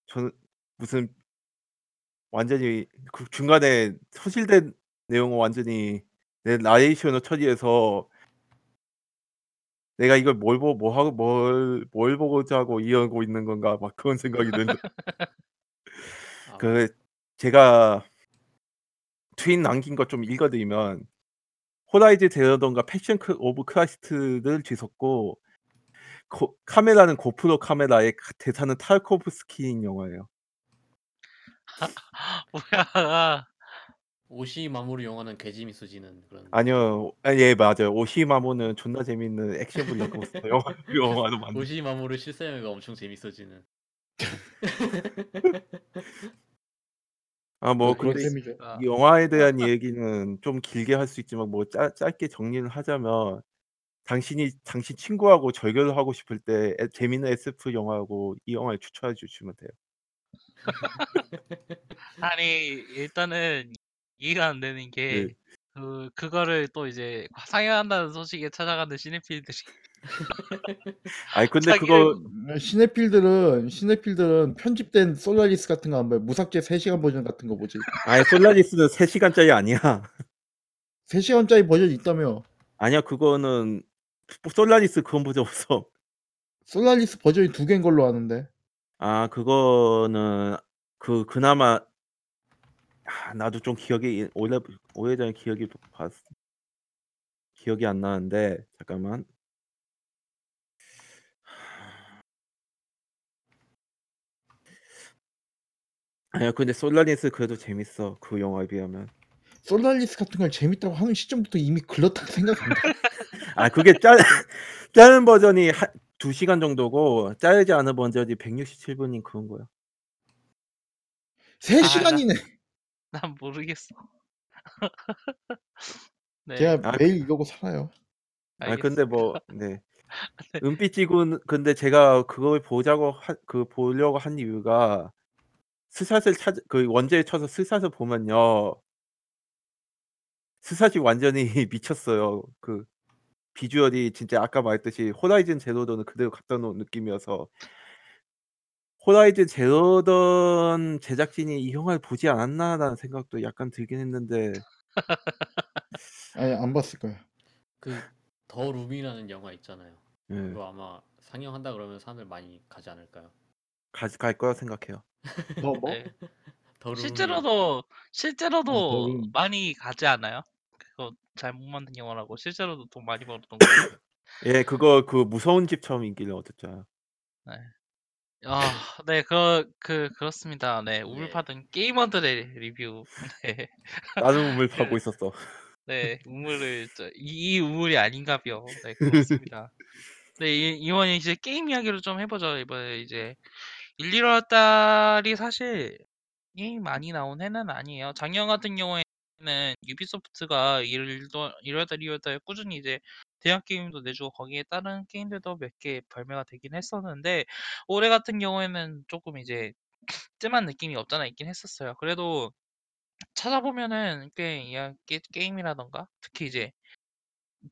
S3: 저는 무슨 완전히 그 중간에 소실된 내용을 완전히 내 나레이션을 처리해서 '내가 이걸 뭘 보고 뭐 하고 뭘 뭘 보고자 하고 이러고 있는 건가.' 막 그런 생각이 드는 아그 제가 트윗 남긴 거좀 읽어 드리면 호라이즌 제로 던과 패션 오브 크라이스트를 뒤섞고 고 카메라는 고프로 카메라에 그 대사는 타르코프스키인 영화예요.
S1: 뭐야.
S2: 오시 마모루 영화는 개 재밌어지는 그런
S3: 아니요. 아 예 맞아요. 오시마모는 존나 재밌는 액션물 연구소 영화 영화로 만든
S2: 오시 마모루 실사 영화가 엄청 재밌어지는
S3: 아뭐
S4: 그런
S3: 근데
S4: 셈이죠.
S1: 아,
S3: 이 영화에 대한 얘기는 좀 길게 할 수 있지만 뭐 짧 짧게 정리를 하자면 당신이 당신 친구하고 절교를 하고 싶을 때 에 재밌는 SF 영화고 이 영화를 추천해 주시면 돼요.
S1: 아니 일단은 이해가 안 되는
S3: 네.
S1: 게 그 그거를 또 이제 상영한다는 소식에 찾아가는 시네필들이
S3: 아니 근데
S1: 자기를-
S3: 그거
S4: 음, 시네필들은 시네필들은 편집된 솔라리스 같은 거 안 봐요. 무삭제 3시간 버전 같은 거 보지.
S3: 아니 솔라리스는 3 시간짜리 아니야.
S4: 3시간짜리 버전 있다며.
S3: 아니야 그거는 솔라리스 그건 본적 없어.
S4: 솔라리스 버전이 두 개인 걸로 아는데.
S3: 아 그거는 그 그나마 아 나도 좀 기억이 오래 오래전에 기억이 봤 기억이 안 나는데 잠깐만. 아니야 근데 솔라리스 그래도 재밌어. 그 영화에 비하면.
S4: 솔라리스 같은 걸 재밌다고 하는 시점부터 이미 글렀다고 생각한다.
S3: 아 그게 짧 짧은 버전이 한 2 시간 정도고 짧지 않은 버전이 167 분인 그런 거야.
S4: 3시간이네.
S1: 난 모르겠어. 네,
S4: 제가
S3: 아
S4: 매일 이러고 살아요.
S3: 아 근데 뭐 네.
S1: 네.
S3: 은빛지구는 근데 제가 그걸 보자고 한 그 보려고 한 이유가 스샷을 찾 그 원제에 쳐서 스샷을 보면요. 스샷이 완전히 미쳤어요. 그 비주얼이 진짜 아까 말했듯이 호라이즌 제로 던을 그대로 갖다 놓은 느낌이어서 호라이즌 제로 던 제작진이 '이 영화를 보지 않았나.'라는 생각도 약간 들긴 했는데
S4: 아니 안 봤을 거야.
S2: 그더 룸이라는 영화 있잖아요.
S3: 예.
S2: 그거 아마 상영한다 그러면 사람들 많이 가지 않을까요?
S3: 가갈 거라 생각해요.
S4: 너 뭐?
S1: 네.
S2: 더
S1: 실제로도 실제로도
S4: 어, 더 룸.
S1: 많이 가지 않아요? 그거 잘 못 만든 영화라고 실제로도 돈 많이 벌었던 거.
S3: 예 그거 그 무서운 집처럼 인기를 얻었잖아요.
S1: 네. 아, 네, 그, 그, 그렇습니다. 네, 우물
S2: 네.
S1: 파던 게이머들의 리뷰. 네,
S3: 나는 우물
S1: 그,
S3: 파고 있었어.
S1: 네, 우물을, 저, 이, 이 우물이 아닌가벼. 네, 그렇습니다. 네, 이, 이번에 이제 게임 이야기를 좀 해보죠. 이번에 이제 1, 1월 달이 사실 많이 나온 해는 아니에요. 작년 같은 경우에는 유비소프트가 1월, 1월 달, 2월 달 꾸준히 이제 대형 게임도 내주고 거기에 따른 게임들도 몇 개 발매가 되긴 했었는데 올해 같은 경우에는 조금 이제 뜸한 느낌이 없잖아 있긴 했었어요. 그래도 찾아보면은 꽤 이야 게, 게임이라던가 특히 이제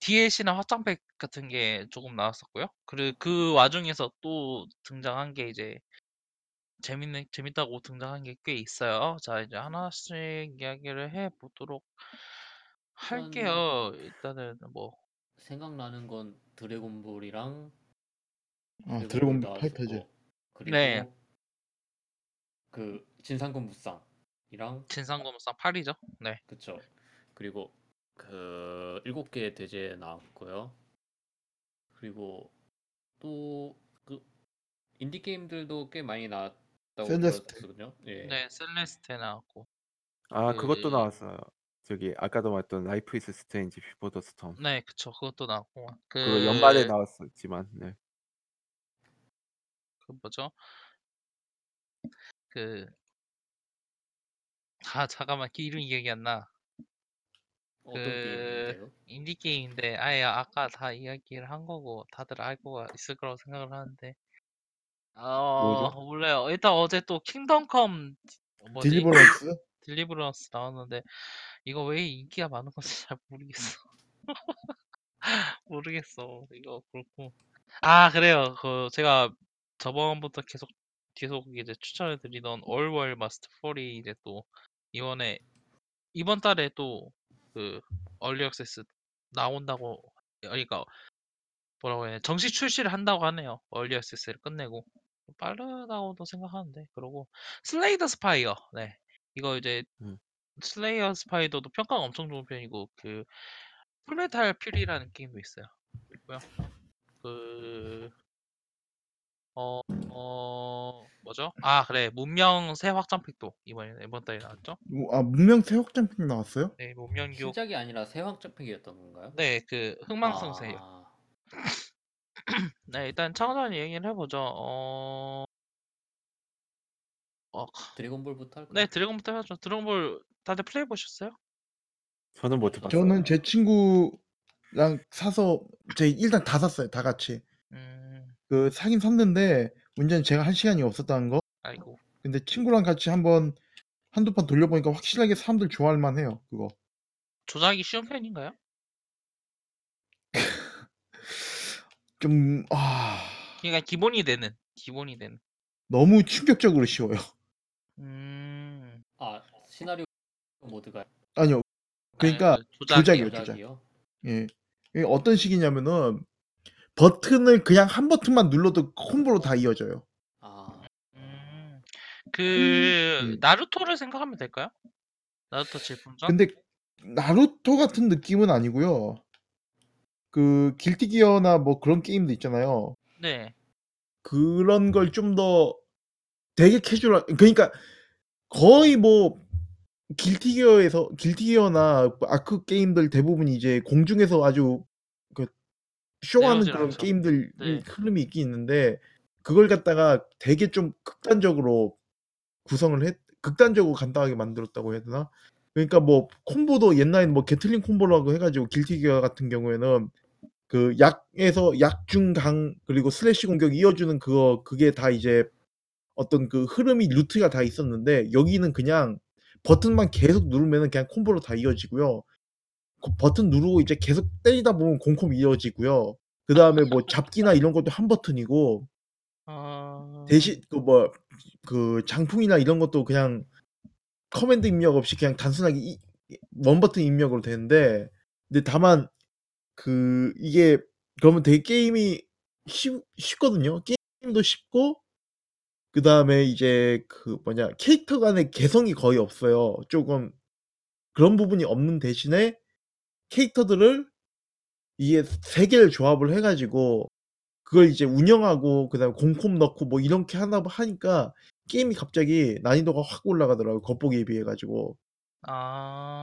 S1: DLC나 확장팩 같은 게 조금 나왔었고요. 그리고 그 와중에서 또 등장한 게 이제 재밌는 재밌다고 등장한 게 꽤 있어요. 자 이제 하나씩 이야기를 해 보도록
S2: 일단
S1: 할게요. 일단은 뭐
S2: 생각나는 건 드래곤볼이랑
S4: 아
S2: 드래곤볼
S4: 드래곤
S2: 나왔었고
S4: 파이터즈.
S2: 그리고
S1: 네.
S2: 그 진삼국무쌍이랑
S1: 진상검사 8이죠. 네.
S2: 그쵸. 그리고 그 일곱 개 대죄 나왔고요. 그리고 또 그 인디 게임들도 꽤 많이 나왔 다고
S4: Celeste.
S2: 들었거든요. 예.
S1: 네, Celeste 나왔고.
S3: 아 그것도
S1: 그
S3: 나왔어요. 저기 아까도 말했던 Life is Strange Before the Storm.
S1: 네, 그쵸. 그것도 나왔고.
S3: 그 연말에
S1: 그,
S3: 나왔었지만 네.
S1: 그 뭐죠? 그, 아, 잠깐만. 그 이름 기억이 안 나.
S2: 어떤
S1: 그,
S2: 게임인데요?
S1: 인디 게임인데, 아예 아까 다 이야기를 한 거고, 다들 알고 있을 거라고 생각을 하는데. 어,
S3: 뭐죠?
S1: 몰라요. 일단 어제 또 킹덤컴, 뭐지?
S4: 딜리버런스?
S1: 딜리브런스 나왔는데, 이거 왜 인기가 많은 건지 잘 모르겠어. 모르겠어. 이거 그렇고. 아, 그래요. 그 제가 저번부터 계속 계속 이제 추천을 드리던 얼월 마스터 4이 이제 또 이번에 이번 달에 또 그 얼리 액세스 나온다고 그러니까 뭐라고 해야 되나 정식 출시를 한다고 하네요. early access를 끝내고 빠르다고도 생각하는데 그러고 Slay the Spire 네 이거 이제
S3: 음.
S1: Slay the Spire도 평가가 엄청 좋은 편이고 그 Full Metal Fury라는 게임도 있어요. 있고요. 그 어, 어, 뭐죠? 아, 그래. 문명 새 확장팩도 이번에 이번 달에 나왔죠?
S4: 뭐, 아 문명 새 확장팩 나왔어요?
S1: 네, 문명 기록.
S2: 신작이 아니라 새 확장팩이었던 건가요?
S1: 네, 그 흥망성쇠요.
S2: 아,
S1: 네, 일단 차근차근 얘기를 해보죠. 어, 어,
S2: 드래곤볼부터 할까요?
S1: 네 드래곤부터 해야죠. 드래곤볼 다들 플레이 보셨어요?
S3: 저는 못 해봤어요.
S4: 저는 제 친구랑 사서 제 일단 다 샀어요. 다 같이.
S1: 음,
S4: 그 사긴 샀는데 문제는 제가 할 시간이 없었다는 거.
S1: 아이고.
S4: 근데 친구랑 같이 한번 한두 판 돌려보니까 확실하게 사람들 좋아할 만해요. 그거.
S1: 조작이 쉬운 편인가요?
S4: 좀 아,
S1: 그러니까 기본이 되는 기본이 되는.
S4: 너무 충격적으로 쉬워요.
S1: 음.
S2: 아 시나리오 모드가
S4: 아니요. 그러니까
S1: 아니, 그 조작이요.
S4: 조작이요. 조작.
S2: 조작이요?
S4: 예. 이게 어떤 식이냐면은 버튼을 그냥 한 버튼만 눌러도 콤보로 다 이어져요.
S2: 아
S1: 음. 그
S4: 음.
S1: 나루토를 생각하면 될까요? 나루토 질풍전?
S4: 근데 나루토 같은 느낌은 아니고요. 그 길티 기어나 뭐 그런 게임도 있잖아요.
S1: 네.
S4: 그런 걸 좀 더 되게 캐주얼 그러니까 거의 뭐 길티 기어에서 길티 기어나 아크 게임들 대부분 이제 공중에서 아주 그 쇼하는
S1: 내려오질
S4: 그런
S1: 않죠.
S4: 게임들
S1: 네.
S4: 흐름이 있긴 있는데 그걸 갖다가 되게 좀 극단적으로 구성을 했 극단적으로 간단하게 만들었다고 해야 되나? 그러니까 뭐 콤보도 옛날에는 뭐 Gatling 콤보라고 해 가지고 Guilty Gear 같은 경우에는 그 약에서 약, 중, 강 그리고 슬래시 공격 이어주는 그거 그게 다 이제 어떤 그 흐름이 루트가 다 있었는데 여기는 그냥 버튼만 계속 누르면은 그냥 콤보로 다 이어지고요. 그 버튼 누르고 이제 계속 때리다 보면 공콤 이어지고요. 그 다음에 뭐 잡기나 이런 것도 한 버튼이고
S1: 어...
S4: 대신 그 뭐 그 장풍이나 이런 것도 그냥 command 입력 없이 그냥 단순하게 이, one 버튼 입력으로 되는데 근데 다만 그 이게 그러면 되게 게임이 쉽, 쉽거든요. 게임도 쉽고 그 다음에 이제 그 뭐냐 캐릭터 간의 개성이 거의 없어요. 조금 그런 부분이 없는 대신에 캐릭터들을 이게 세 개를 조합을 해가지고 그걸 이제 운영하고 그다음에 공콤 넣고 뭐 이렇게 하나 하니까 게임이 갑자기 난이도가 확 올라가더라고요. 겉보기에 비해 가지고.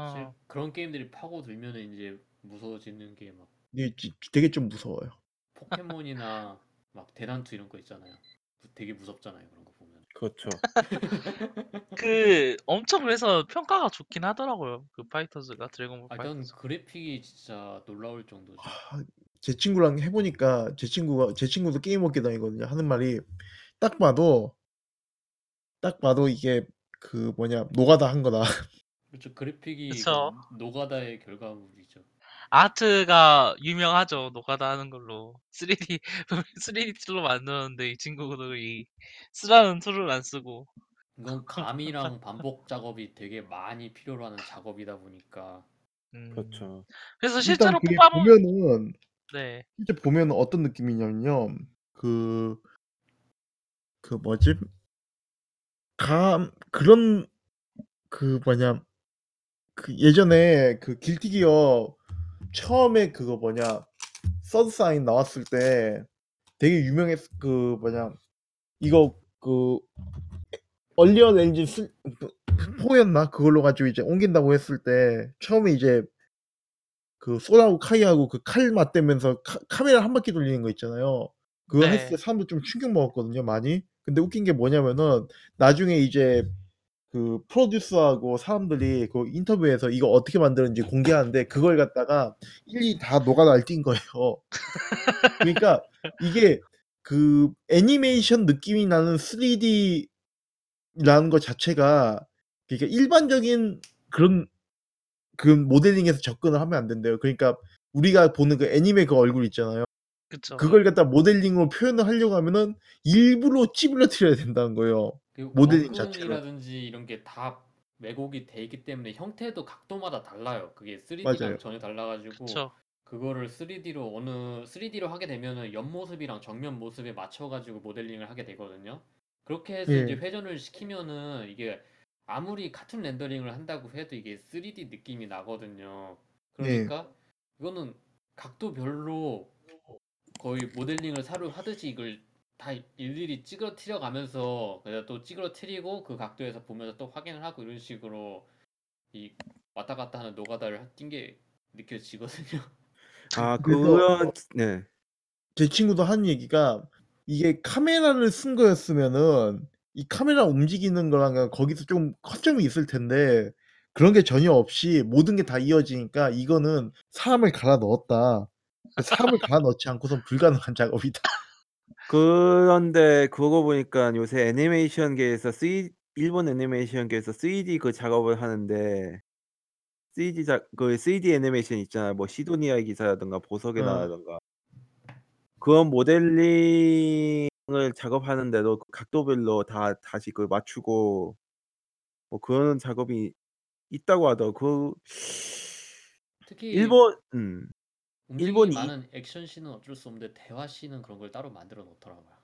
S2: 사실
S1: 아...
S2: 그런 게임들이 파고들면은 이제 무서워지는 게 막
S4: 이게 지- 되게 좀 무서워요.
S2: 포켓몬이나 막 대난투 이런 거 있잖아요. 되게 무섭잖아요 그런 거 보면.
S3: 그렇죠.
S1: 그 엄청 그래서 평가가 좋긴 하더라고요. 그 FighterZ가 드래곤볼
S2: 아, 전
S1: FighterZ.
S2: 그래픽이 진짜 놀라울 정도죠.
S4: 하, 제 친구랑 해보니까 제 친구가 제 친구도 게임 업계 다니거든요. 하는 말이 딱 봐도 딱 봐도 이게 그 뭐냐 노가다 한 거다.
S2: 그렇죠. 그래픽이
S1: 그쵸.
S2: 그 노가다의 결과물이죠.
S1: art가 유명하죠. 노가다 하는 걸로. 3D 3D 툴로 만들었는데 이 친구들이 쓰라는 tool을 안 쓰고.
S2: 이건 감이랑 반복 작업이 되게 많이 필요로 하는 작업이다 보니까
S1: 음.
S3: 그렇죠.
S1: 그래서
S4: 일단
S1: 실제로
S4: 그게
S1: 뽑아보면
S4: 보면은
S1: 네.
S4: 실제 보면 어떤 느낌이냐면요. 그, 그 뭐지? 감, 그런, 그 뭐냐. 그 예전에 그 Guilty Gear 처음에 그거 뭐냐. 서드 사인 나왔을 때 되게 유명했, 그 뭐냐. 이거 그, 얼리언 엔진 4였나? 그걸로 가지고 이제 옮긴다고 했을 때 처음에 이제 그 소라하고 카이하고 그 칼 맞대면서 카, 카메라 한 바퀴 돌리는 거 있잖아요. 그거
S1: 네.
S4: 했을 때 사람들 좀 충격 먹었거든요, 많이. 근데 웃긴 게 뭐냐면은 나중에 이제 그 프로듀서하고 사람들이 그 인터뷰에서 이거 어떻게 만드는지 공개하는데 그걸 갖다가 일일이 다 노가다를 띈 거예요. 그러니까 이게 그 애니메이션 느낌이 나는 3D라는 것 자체가 그러니까 일반적인 그런 그 모델링에서 접근을 하면 안 된대요. 그러니까 우리가 보는 그 애니메 그 얼굴 있잖아요.
S1: 그쵸.
S4: 그걸 갖다 모델링으로 표현을 하려고 하면은 일부러 찌부러뜨려야 된다는 거예요.
S2: 그리고
S4: 모델링 자체로.
S2: 원근이라든지 이런 게 다 왜곡이 돼 있기 때문에 형태도 각도마다 달라요. 그게 3D랑
S4: 맞아요.
S2: 전혀 달라 가지고
S1: 그쵸.
S2: 그거를 3D로 어느 3D로 하게 되면은 옆모습이랑 정면 모습에 맞춰 가지고 모델링을 하게 되거든요. 그렇게 해서
S4: 예.
S2: 이제 회전을 시키면은 이게 아무리 카툰 렌더링을 한다고 해도 이게 3D 느낌이 나거든요. 그러니까 이거는 각도별로 거의 모델링을 사료 하듯이 이걸 다 일일이 찌그러뜨려 가면서 그래서 또 찌그러뜨리고 그 각도에서 보면서 또 확인을 하고 이런 식으로 이 왔다 갔다 하는 노가다를 뛴 게 느껴지거든요.
S3: 아 그런 네.
S4: 제 친구도 하는 얘기가 이게 카메라를 쓴 거였으면은 이 카메라 움직이는 거랑 거기서 좀 허점이 있을 텐데 그런 게 전혀 없이 모든 게 다 이어지니까 이거는 사람을 갈아 넣었다. 그 사람을 갈아 넣지 않고선 불가능한 작업이다.
S3: 그런데 그러고 보니까 요새 애니메이션계에서 3 일본 애니메이션계에서 3D 그 작업을 하는데 3D 작 그 3D 애니메이션 있잖아요. 뭐 시도니아의 기사라든가 보석의
S4: 어.
S3: 나라든가. 그런 모델링을 작업하는데도 그 각도별로 다 다시 그걸 맞추고 뭐 그런 작업이 있다고 하더라고. 그
S2: 특히
S3: 일본 음.
S2: 움직임이
S3: 일본 이
S2: 많은 액션 씬은 어쩔 수 없는데 대화 씬은 그런 걸 따로 만들어 놓더라고요.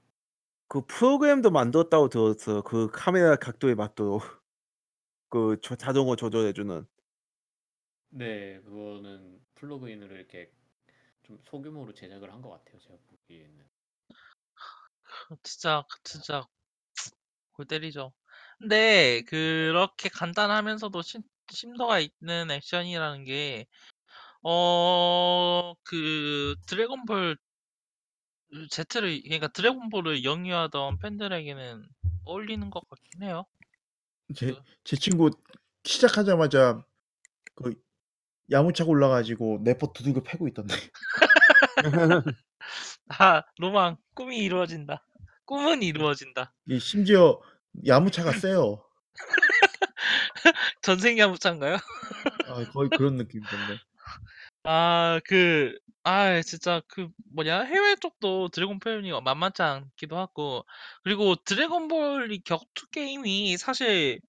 S3: 그 프로그램도 만들었다고 들었어요. 그 카메라 각도에 맞도록. 그저 자동으로 조절해 주는.
S2: 네. 그거는 플러그인으로 이렇게 좀 소규모로 제작을 한 것 같아요, 제가 보기에는.
S1: 그 진짜 진짜 골 때리죠. 근데 그렇게 간단하면서도 심 심도가 있는 액션이라는 게 어 그 드래곤볼 그 Z를 그러니까 드래곤볼을 영위하던 팬들에게는 어울리는 것 같긴 해요.
S4: 제
S1: 그
S4: 제 친구 시작하자마자 그 야무차게 올라 가지고 네퍼 두들겨 패고 있던데.
S1: 아 로망 꿈이 이루어진다. 꿈은 이루어진다.
S4: 이 심지어 야무차가 세요.
S1: 전생 야무차인가요?
S4: 아 거의 그런 느낌이던데.
S1: 아 그 아 진짜 그 뭐냐 해외 쪽도 드래곤 표현이 만만치 않기도 하고 그리고 드래곤볼 이 격투 게임이 사실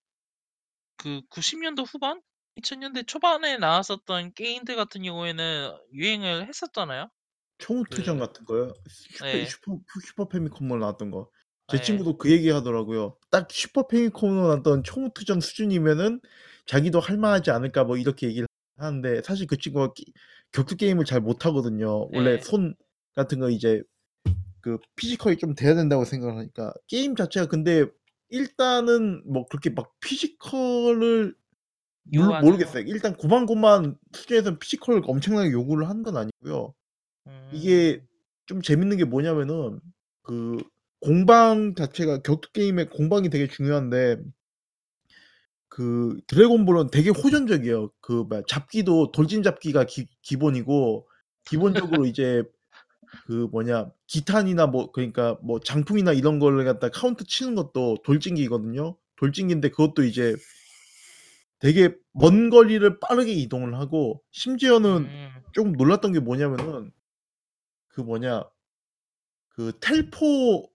S1: 그 90년도 후반? 2000년대 초반에 나왔었던 게임들 같은 경우에는 유행을 했었잖아요.
S4: 총투전
S1: 그
S4: 같은 거요? 슈퍼
S1: 네.
S4: Super Super Famicom으로 나왔던 거. 제
S1: 네.
S4: 친구도 그 얘기 하더라고요. 딱 슈퍼 패미컴으로 나왔던 총투전 수준이면은 자기도 할 만하지 않을까 뭐 이렇게 얘기를 하는데 사실 그 친구가 기 격투 게임을 잘 못하거든요. 원래
S1: 네.
S4: 손 같은 거 이제 그 physical이 좀 돼야 된다고 생각을 하니까 게임 자체가 근데 일단은 뭐 그렇게 막 physical을 물론
S1: 요구하는
S4: 모르겠어요. 일단 고만고만 수준에서는 physical을 엄청나게 요구를 하는 건 아니고요. 이게
S1: 음.
S4: 좀 재밌는 게 뭐냐면은 그 공방 자체가 격투 게임의 공방이 되게 중요한데 그 드래곤볼은 되게 호전적이에요. 그 뭐야 잡기도 돌진 잡기가 기 기본이고 기본적으로 이제 그 뭐냐 기탄이나 뭐 그러니까 뭐 장풍이나 이런 거를 갖다 카운터 치는 것도 돌진기거든요. 돌진기인데 그것도 이제 되게 먼 거리를 빠르게 이동을 하고 심지어는
S1: 음.
S4: 쪼금 놀랐던 게 뭐냐면은 그 뭐냐 그 텔포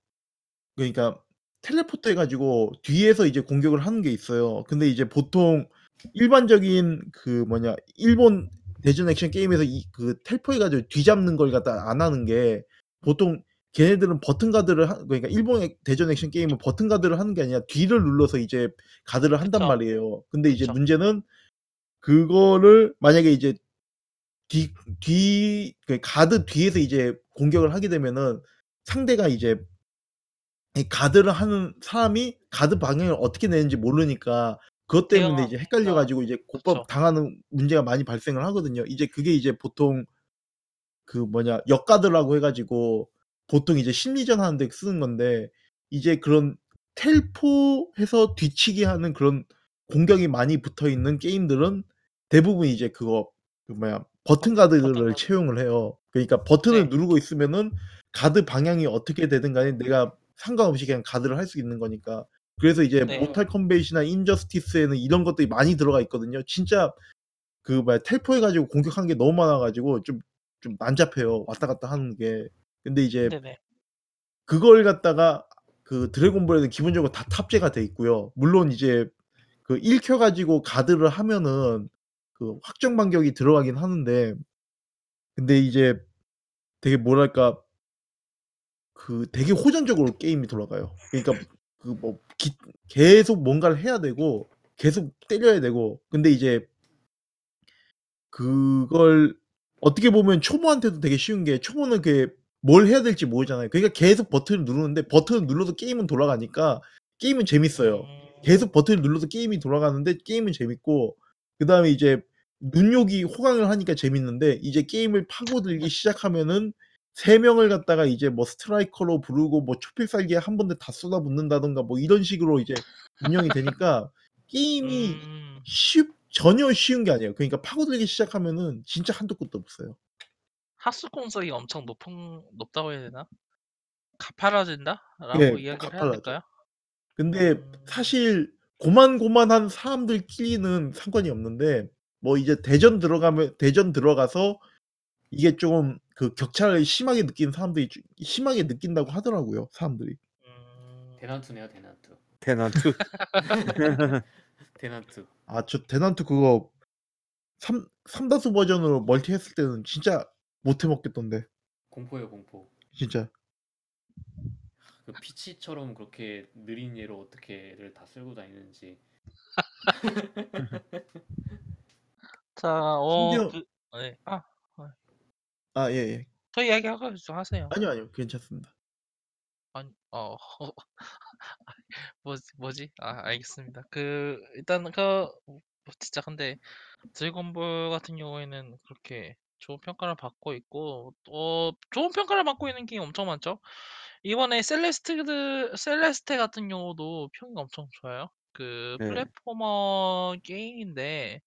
S4: 그러니까 텔레포트 해 가지고 뒤에서 이제 공격을 하는 게 있어요. 근데 이제 보통 일반적인 그 뭐냐 일본 대전 액션 게임에서 이 그 텔포 해 가지고 뒤잡는 걸 갖다 안 하는 게 보통 걔네들은 버튼 가드를 하 그러니까 일본의 대전 액션 게임은 버튼 가드를 하는 게 아니라 뒤를 눌러서 이제 가드를 한단
S1: 그쵸.
S4: 말이에요. 근데 이제
S1: 그쵸.
S4: 문제는 그거를 만약에 이제 뒤뒤그 가드 뒤에서 이제 공격을 하게 되면은 상대가 이제 이 가드를 하는 사람이 가드 방향을 어떻게 내는지 모르니까 그것 때문에 이제 헷갈려
S1: 그쵸.
S4: 가지고 이제
S1: 그쵸.
S4: 당하는 문제가 많이 발생을 하거든요. 이제 그게 이제 보통 그 뭐냐 역가드라고 해 가지고 보통 이제 심리전 하는 데 쓰는 건데 이제 그런 텔포해서 뒤치기 하는 그런 공격이 많이 붙어 있는 게임들은 대부분 이제 그거 그 뭐야 버튼
S1: 버튼
S4: 가드를
S1: 가드.
S4: 채용을 해요. 그러니까 버튼을
S1: 네.
S4: 누르고 있으면은 가드 방향이 어떻게 되든 간에 내가 상관없이 그냥 가드를 할 수 있는 거니까. 그래서 이제
S1: 네.
S4: 모탈 컴뱃이나 인저스티스에는 이런 것들이 많이 들어가 있거든요. 진짜 그 뭐야 텔포해 가지고 공격하는 게 너무 많아 가지고 좀 좀 난잡해요, 왔다 갔다 하는 게. 근데 이제
S1: 네네.
S4: 그걸 갖다가 그 드래곤볼에는 기본적으로 다 탑재가 돼 있고요. 물론 이제 그 읽혀 가지고 가드를 하면은 그 확정 반격이 들어가긴 하는데 근데 이제 되게 뭐랄까 그 되게 호전적으로 게임이 돌아가요. 그러니까 그뭐기 계속 뭔가를 해야 되고 계속 때려야 되고 근데 이제 그걸 어떻게 보면 초보한테도 되게 쉬운 게 초보는 그게 뭘 해야 될지 모르잖아요. 그러니까 계속 버튼을 누르는데 버튼을 눌러도 게임은 돌아가니까 게임은 재밌어요.
S1: 음.
S4: 계속 버튼을 눌러도 게임이 돌아가는데 게임은 재밌고 그 다음에 이제 눈욕이 호강을 하니까 재밌는데 이제 게임을 파고들기 시작하면은 세 명을 갖다가 이제 뭐 스트라이커로 부르고 뭐 초필살기에 한 번에 다 쏟아붓는다든가 뭐 이런 식으로 이제 운영이 되니까 게임이
S1: 음.
S4: 쉽 전혀 쉬운 게 아니에요. 그러니까 파고들기 시작하면은 진짜 한도 끝도 없어요.
S1: 하수 공석이 엄청 높은 높다고 해야 되나? 가파라진다라고
S4: 예,
S1: 이야기를 해야
S4: 가파라져.
S1: 될까요?
S4: 근데
S1: 음.
S4: 사실 고만고만한 사람들끼리는 상관이 없는데 뭐 이제 대전 들어가면 대전 들어가서 이게 좀 그 격차를 심하게 느끼는 사람들이 주- 심하게 느낀다고 하더라고요, 사람들이.
S1: 음.
S2: 대난투네요 대난투.
S3: 대난투.
S2: 대난투.
S4: 아, 저 대난투 그거 삼 삼다수 버전으로 멀티 했을 때는 진짜 못해 먹겠던데.
S2: 공포예요 공포.
S4: 진짜.
S2: 그 피치처럼 그렇게 느린 얘로 어떻게 애들 다 쓸고 다니는지.
S1: 자, 어,
S4: 심지어
S1: 그, 네. 아,
S4: 아, 예, 예.
S1: 저 이야기하고 좀 하세요.
S4: 아니요, 아니요. 괜찮습니다.
S1: 아니, 어, 뭐지, 뭐지? 아, 알겠습니다. 그, 일단, 그, 뭐, 진짜 근데, 드래곤볼 같은 경우에는 그렇게 좋은 평가를 받고 있고, 어, 좋은 평가를 받고 있는 게임 엄청 많죠? 이번에 Celeste, Celeste 같은 경우도 평이 엄청 좋아요. 그,
S3: 네.
S1: platformer 게임인데,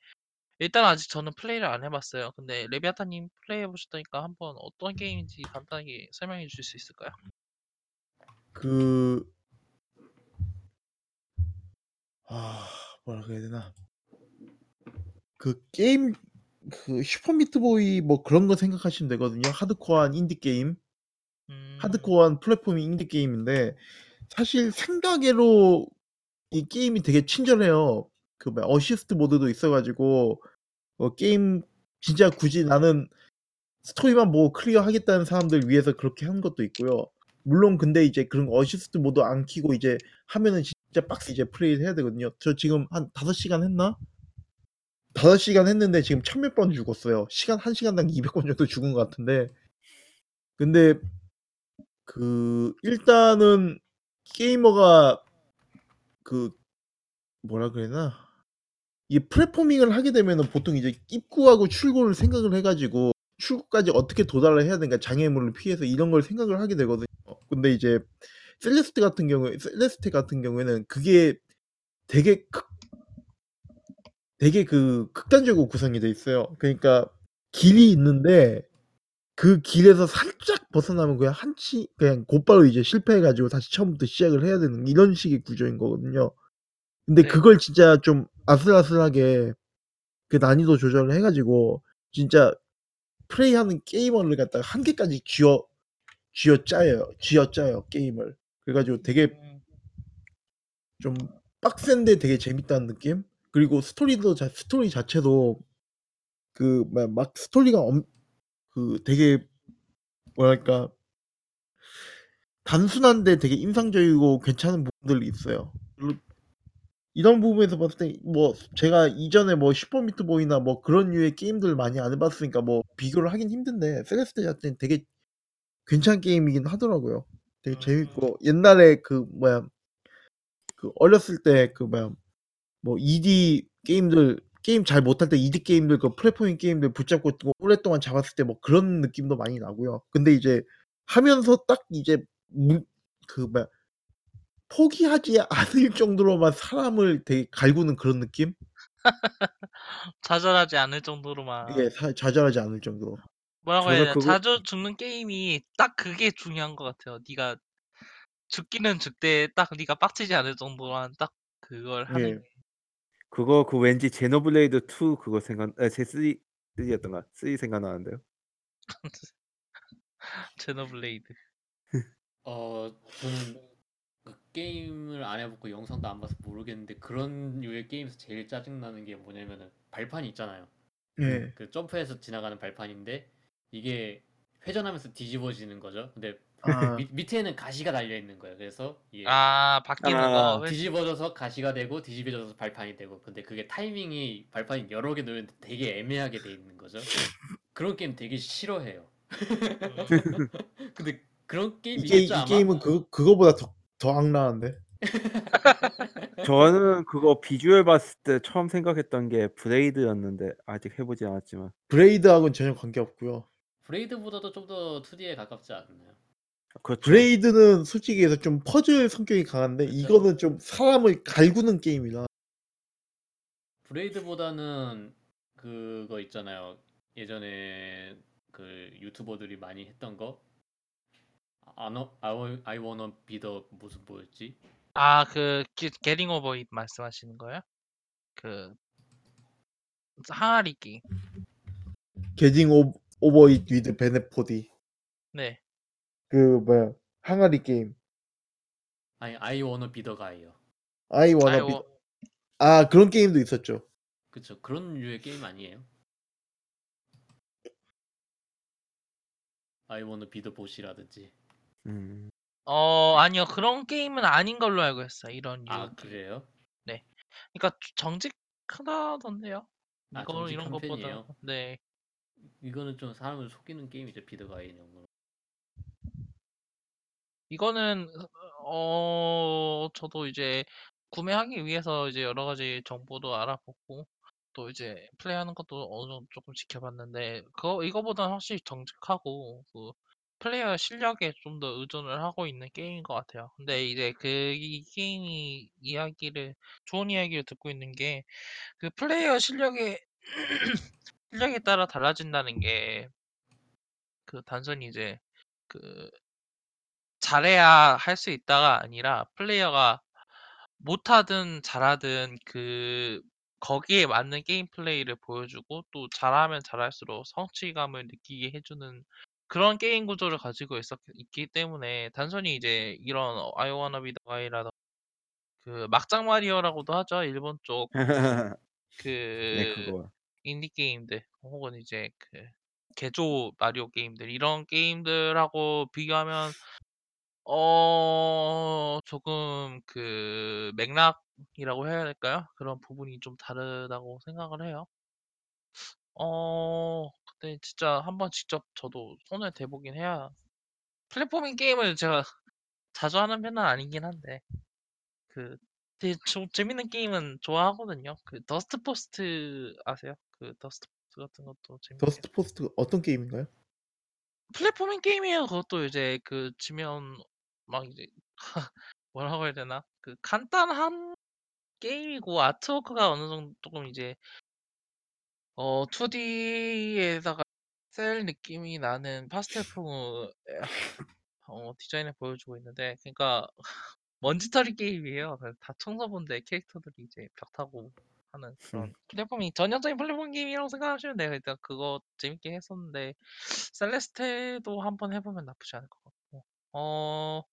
S1: 일단 아직 저는 플레이를 안 해봤어요. 근데 레비아타님 플레이 해보셨다니까 한번 어떤 게임인지 간단하게 설명해 주실 수 있을까요?
S4: 그 아, 뭐라 그래야 되나? 그 게임 그 Super Meat Boy 뭐 그런 거 생각하시면 되거든요. 하드코어한 인디 게임.
S1: 음,
S4: 하드코어한 플랫폼 인디 게임인데 사실 생각외로 이 게임이 되게 친절해요. 그 뭐야 어시스트 모드도 있어 가지고 어 게임 진짜 굳이 나는 스토리만 보고 clear 하겠다는 사람들 위해서 그렇게 한 것도 있고요. 물론 근데 이제 그런 어시스트 모드 안 켜고 이제 하면은 진짜 빡세 이제 플레이를 해야 되거든요. 저 지금 한 5시간 했나? 5시간 했는데 지금 1000몇 번 죽었어요. 시간 1 시간당 200번 정도 죽은 것 같은데 근데 그 일단은 게이머가 그 뭐라 그래야 되나? 이 플랫포밍을 하게 되면은 보통 이제 입구하고 출구를 생각을 해 가지고 출구까지 어떻게 도달을 해야 되는가 장애물을 피해서 이런 걸 생각을 하게 되거든요. 근데 이제 셀레스테 같은 경우에 셀레스테 같은 경우에는 그게 되게 극 되게 그 극단적으로 구성이 돼 있어요. 그러니까 길이 있는데 그 길에서 살짝 벗어나면 그냥 한치 그냥 곧바로 이제 실패해 가지고 다시 처음부터 시작을 해야 되는 이런 식의 구조인 거거든요. 근데
S1: 네.
S4: 그걸 진짜 좀 아슬아슬하게 그 난이도 조절을 해 가지고 진짜 플레이하는 게이머를 갖다가 한계까지 쥐어 쥐어짜요. 쥐어짜요 게임을. 그래 가지고 되게
S1: 음,
S4: 좀 빡센데 되게 재밌다는 느낌? 그리고 스토리도 자 스토리 자체도 그 뭐야 막 스토리가 엄 그 되게 뭐랄까 단순한데 되게 인상적이고 괜찮은 부분들이 있어요. 이런 부분에서 봤을 때 뭐 제가 이전에 뭐 Super Meat Boy나 뭐 그런 류의 게임들을 많이 안 해 봤으니까 뭐 비교를 하긴 힘든데 Celeste 자체는 되게 괜찮은 게임이긴 하더라고요. 되게
S1: 음,
S4: 재밌고 옛날에 그 뭐야 그 어렸을 때 그 뭐야 뭐 ED 게임들 게임 잘 못할 때 ED 게임들 그 플랫포밍 게임들 붙잡고 뭐 오랫동안 잡았을 때 뭐 그런 느낌도 많이 나고요. 근데 이제 하면서 딱 이제 무 그 뭐야 포기하지 않을 정도로만 사람을 되게 갈구는 그런 느낌?
S1: 좌절하지 않을 정도로만
S4: 예. 사 좌절하지 않을 정도로.
S1: 뭐라고 해야
S3: 저는
S1: 되나
S3: 그거
S1: 자주 죽는 게임이 딱 그게 중요한 것 같아요. 네가 죽기는 죽되 딱 네가 빡치지 않을 정도만 딱 그걸 하는
S4: 예.
S1: 게
S3: 그거 그 왠지 제노블레이드 2 그거 생각 아 제 3 3였던가 3 생각나는데요.
S1: 제노블레이드.
S2: 어 저는 그 게임을 안 해보고 영상도 안 봐서 모르겠는데 그런 류의 게임에서 제일 짜증 나는 게 뭐냐면은 발판이 있잖아요.
S4: 예.
S2: 그 점프해서 지나가는 발판인데 이게 회전하면서 뒤집어지는 거죠. 근데
S4: 아.
S2: 밑, 밑에는 가시가 달려 있는 거예요. 그래서 이게
S1: 아 바뀌는
S3: 아.
S1: 거. 회-
S2: 뒤집어져서 가시가 되고 뒤집어져서 발판이 되고 근데 그게 타이밍이 발판이 여러 개 놓였는데 되게 애매하게 돼 있는 거죠. 그런 게임 되게 싫어해요.
S1: 음,
S2: 근데 그런 게임
S4: 이게 이
S2: 아마?
S4: 게임은 그 그거보다 더 더 악랄한데.
S3: 저는 그거 비주얼 봤을 때 처음 생각했던 게 Braid였는데 아직 해 보진 않았지만.
S4: Braid하고는 전혀 관계없고요.
S2: Braid보다도 좀 더 2D에 가깝지 않나요?
S3: 그렇죠.
S4: Braid는 솔직히 해서 좀 퍼즐 성격이 강한데
S2: 그쵸.
S4: 이거는 좀 사람을 갈구는 게임이라
S2: Braid보다는 그거 있잖아요. 예전에 그 유튜버들이 많이 했던 거. I wanna be the 무슨 뭐였지?
S1: 아, 그 Getting Over It 말씀하시는 거예요? 그 항아리 게임.
S4: 오, Over It with Bennett Foddy 네. 그 뭐야 항아리 게임
S2: 아니 I wanna be the guy요.
S4: I
S1: wanna I,
S4: be
S1: wa-
S4: 아 그런 게임도 있었죠
S2: 그쵸 그런 류의 게임 아니에요? I wanna be the boss이라든지.
S3: 음.
S1: 어, 아니요. 그런 게임은 아닌 걸로 알고 있어요. 이런 류.
S2: 아
S1: 게임.
S2: 그래요?
S1: 그러니까 정직하다던데요.
S2: 아,
S1: 이거 이런
S2: 정직한
S1: 것보다.
S2: 편이에요?
S1: 네.
S2: 이거는 좀 사람을 속이는 게임이죠 비더가이는 뭐.
S1: 이거는 어 저도 이제 구매하기 위해서 이제 여러 가지 정보도 알아보고 또 이제 플레이하는 것도 어느 정도 조금 지켜봤는데 그거 이거보다는 확실히 정직하고 그 플레이어 실력에 좀 더 의존을 하고 있는 게임인 것 같아요. 근데 이제 그 이 게임이 이야기를 좋은 이야기를 듣고 있는 게 그 플레이어 실력에 실력에 따라 달라진다는 게 그 단순히 이제 그 잘해야 할 수 있다가 아니라 플레이어가 못하든 잘하든 그 거기에 맞는 게임 플레이를 보여주고 또 잘하면 잘할수록 성취감을 느끼게 해주는 그런 게임 구조를 가지고 있었, 있기 때문에 단순히 이제 이런 I wanna be the guy라던가 그 막장 마리오라고도 하죠 일본 쪽
S3: 그네 그거.
S1: 인디 게임들 혹은 이제 그 개조 마리오 게임들 이런 게임들하고 비교하면 어 조금 그 맥락이라고 해야 될까요? 그런 부분이 좀 다르다고 생각을 해요. 어 근데 진짜 한번 직접 저도 손을 대보긴 해야 platforming 게임을 제가 자주 하는 편은 아니긴 한데 그 되게 좀 재밌는 게임은 좋아하거든요. 그 Dustforce 아세요? 그 Dustforce 같은 것도 재밌게
S4: Dustforce 어떤 게임인가요?
S1: platforming 게임이에요. 그것도 이제 그 지면 막 이제 뭐라고 해야 되나? 그 간단한 게임이고 아트워크가 어느 정도 조금 이제 어 2D에다가 cel 느낌이 나는 파스텔풍의 어 디자인을 보여주고 있는데 그러니까 먼지털이 게임이에요. 그래서 다 청소부인데 캐릭터들이 이제 벽 타고 하는 그런
S3: 음.
S1: platforming 전형적인 platforming 게임이라고 생각하시면 돼요. 일단 그거 재밌게 했었는데 Celeste도 한번 해보면 나쁘지 않을 것 같고 어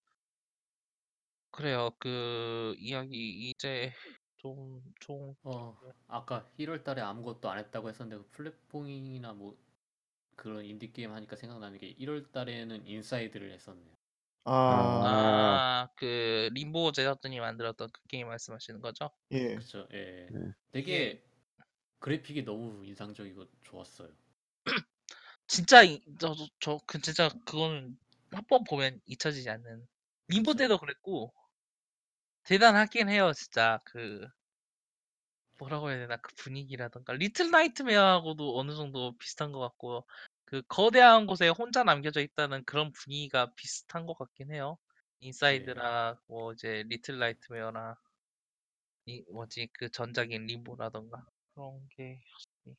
S1: 그래요. 그 이야기 이제 좀 좀
S2: 어 아까 1월 달에 아무것도 안 했다고 했었는데 그 플랫폼이나 뭐 그런 인디 게임 하니까 생각나는 게 1월 달에는 Inside를 했었네요.
S4: 아,
S1: 아, 그 림보 제작진이 만들었던 그 게임 말씀하시는 거죠?
S4: 예.
S2: 그쵸? 예.
S3: 네.
S2: 되게 그래픽이 너무 인상적이고 좋았어요.
S1: 진짜 이- 저도 저그 진짜 그거는 한 번 보면 잊혀지지 않는 림보
S2: 그쵸.
S1: 때도 그랬고 대단하긴 해요 진짜. 그 뭐라고 해야 되나 그 분위기라던가. Little Nightmare하고도 어느 정도 비슷한 것 같고 그 거대한 곳에 혼자 남겨져 있다는 그런 분위기가 비슷한 것 같긴 해요. Inside나 뭐 이제 Little Nightmare나 이 뭐지 그 전작인 Limbo라던가 그런 게 확실히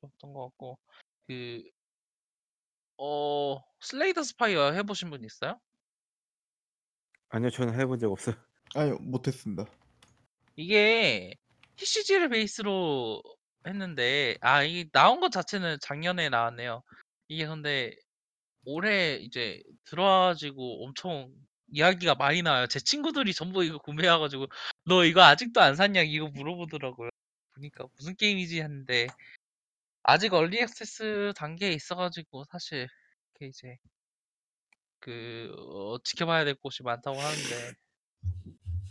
S1: 좋았던 것 같고. 그 어 Slay the Spire 해보신 분 있어요?
S3: 아니요 저는 해본 적 없어요.
S4: 아니요 못했습니다.
S1: 이게 TCG를 베이스로 했는데 아 이게 나온 것 자체는 작년에 나왔네요. 이게 근데 올해 이제 들어와가지고 엄청 이야기가 많이 나와요. 제 친구들이 전부 이거 구매해가지고 너 이거 아직도 안 샀냐 이거 물어보더라고요. 보니까 무슨 게임이지 했는데 아직 얼리 액세스 단계에 있어가지고 사실 이렇게 이제 그 어, 지켜봐야 될 곳이 많다고 하는데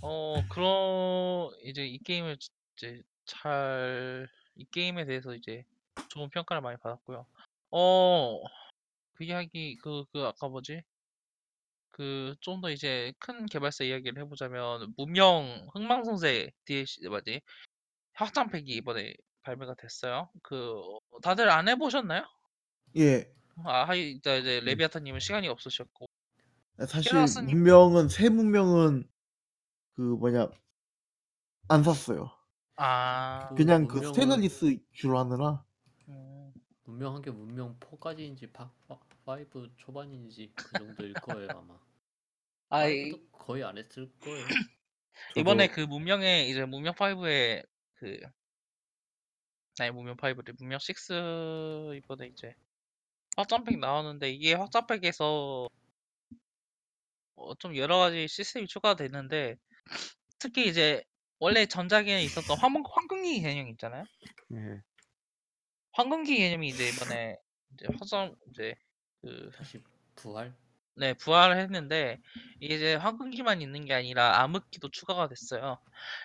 S1: 어 그런 이제 이 게임을 지- 이제 잘 이 게임에 대해서 이제 좋은 평가를 많이 받았고요. 어 그 이야기 그 그 아까 뭐지? 그 좀 더 이제 큰 개발사 이야기를 해보자면 문명 흥망성쇠 DLC 뭐지? 확장팩이 이번에 발매가 됐어요. 그 어, 다들 안 해보셨나요?
S4: 예.
S1: 아 하이 이제
S4: 음.
S1: 레비아타님은 시간이 없으셨고
S4: 사실 문명은 새 문명은 그 뭐냐 안 샀어요.
S2: 아그
S4: 그냥 그
S2: 문명은-
S4: Stellaris 주로 하느라
S1: 음.
S2: 문명 한 게 문명 4까지인지 5 초반인지 그 정도일 거예요 아마.
S1: 아 이-
S2: 5도 거의 안 했을 거예요.
S1: 이번에
S3: 저도
S1: 그 문명의 이제 문명 5에 그 아니 문명 5래 문명 6 이번에 이제 확장팩 나오는데 이게 확장팩에서 어, 좀 여러 가지 시스템이 추가됐는데 특히 이제 원래 전작에 있었던 황금 황금기 개념 있잖아요.
S3: 예.
S1: 황금기 개념이 이제 이번에 이제 확장 이제 그
S2: 다시 부활?
S1: 네, 부활을 했는데 이제 황금기만 있는 게 아니라 암흑기도 추가가 됐어요.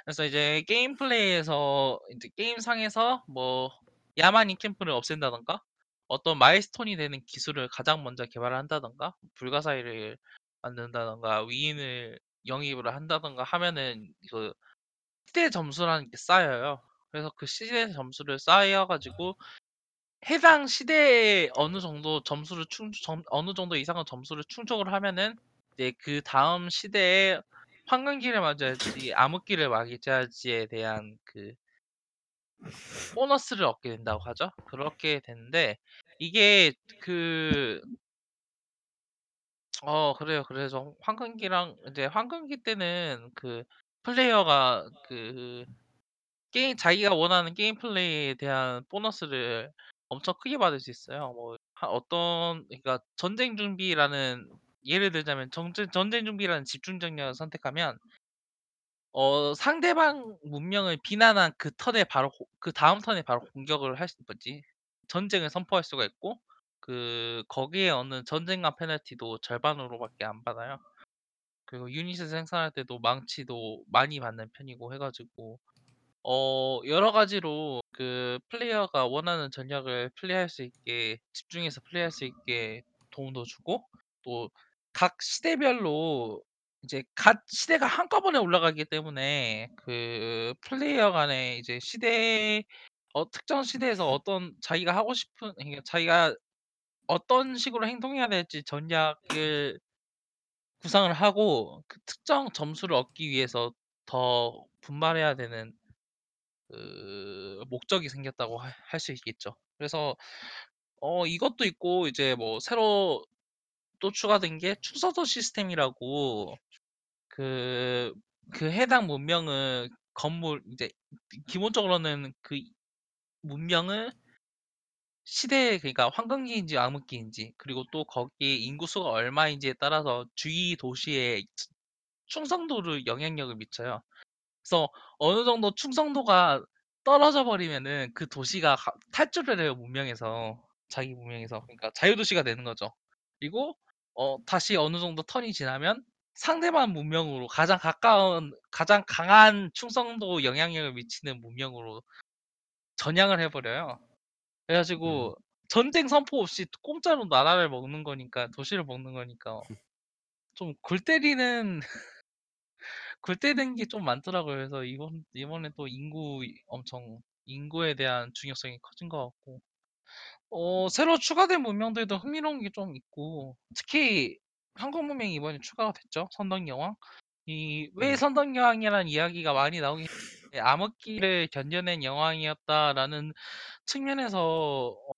S1: 그래서 이제 게임 플레이에서 이제 게임 상에서 뭐 야만인 캠프를 없앤다던가 어떤 milestone이 되는 기술을 가장 먼저 개발한다던가 불가사의를 만든다던가 위인을 영입을 한다던가 하면은 그 시대 점수라는 게 쌓여요. 그래서 그 시대 점수를 쌓여 가지고 해당 시대에 어느 정도 점수를 충 점 어느 정도 이상의 점수를 충족을 하면은 이제 그 다음 시대에 황금기를 맞이할지 암흑기를 맞이할지에 대한 그 보너스를 얻게 된다고 하죠. 그렇게 되는데 이게 그 어 그래요. 그래서 황금기랑 이제 황금기 때는 그 플레이어가 그 게임 자기가 원하는 게임 플레이에 대한 보너스를 엄청 크게 받을 수 있어요. 뭐 하 어떤 그러니까 전쟁 준비라는 예를 들자면 정전 전쟁 준비라는 집중 전략을 선택하면 어 상대방 문명을 비난한 그 턴에 바로 고 그다음 턴에 바로 공격을 할 수 뭐지 전쟁을 선포할 수가 있고 그 거기에 얻는 전쟁과 페널티도 절반으로밖에 안 받아요. 그리고 유닛을 생산할 때도 망치도 많이 받는 편이고 해 가지고 어 여러 가지로 그 플레이어가 원하는 전략을 플레이할 수 있게 집중해서 플레이할 수 있게 도움도 주고 또 각 시대별로 이제 각 시대가 한꺼번에 올라가기 때문에 그 플레이어 간에 이제 시대 어 특정 시대에서 어떤 자기가 하고 싶은 그러니까 자기가 어떤 식으로 행동해야 될지 전략을 구상을 하고 그 특정 점수를 얻기 위해서 더 분발해야 되는 그 목적이 생겼다고 할수 있겠죠. 그래서 어 이것도 있고 이제 뭐 새로 또 추가된 게 추서도 시스템이라고 그 그 해당 문명을 건물 이제 기본적으로는 그 문명을 시대 그러니까 황금기인지 암흑기인지 그리고 또 거기에 인구수가 얼마인지에 따라서 주위 도시의 충성도를 영향력을 미쳐요. 그래서 어느 정도 충성도가 떨어져 버리면은 그 도시가 가 탈주를 해요 문명에서. 자기 문명에서. 그러니까 자유도시가 되는 거죠. 그리고 어 다시 어느 정도 턴이 지나면 상대방 문명으로 가장 가까운 가장 강한 충성도 영향력을 미치는 문명으로 전향을 해 버려요. 그래
S3: 음.
S1: 가지고 전쟁 선포 없이 공짜로 나라를 먹는 거니까 도시를 먹는 거니까 좀 골 때리는 골 때리는 게 좀 많더라고요. 그래서 이번 이번에 또 인구 이 엄청 인구에 대한 중요성이 커진 것 같고 어 새로 추가된 문명들도 흥미로운 게 좀 있고 특히 한국 문명이 이번에 추가가 됐죠. 선덕여왕. 이 왜
S3: 네.
S1: 선덕여왕이라는 이야기가 많이 나오긴 했는데 암흑기를 견뎌낸 여왕이었다라는 측면에서 어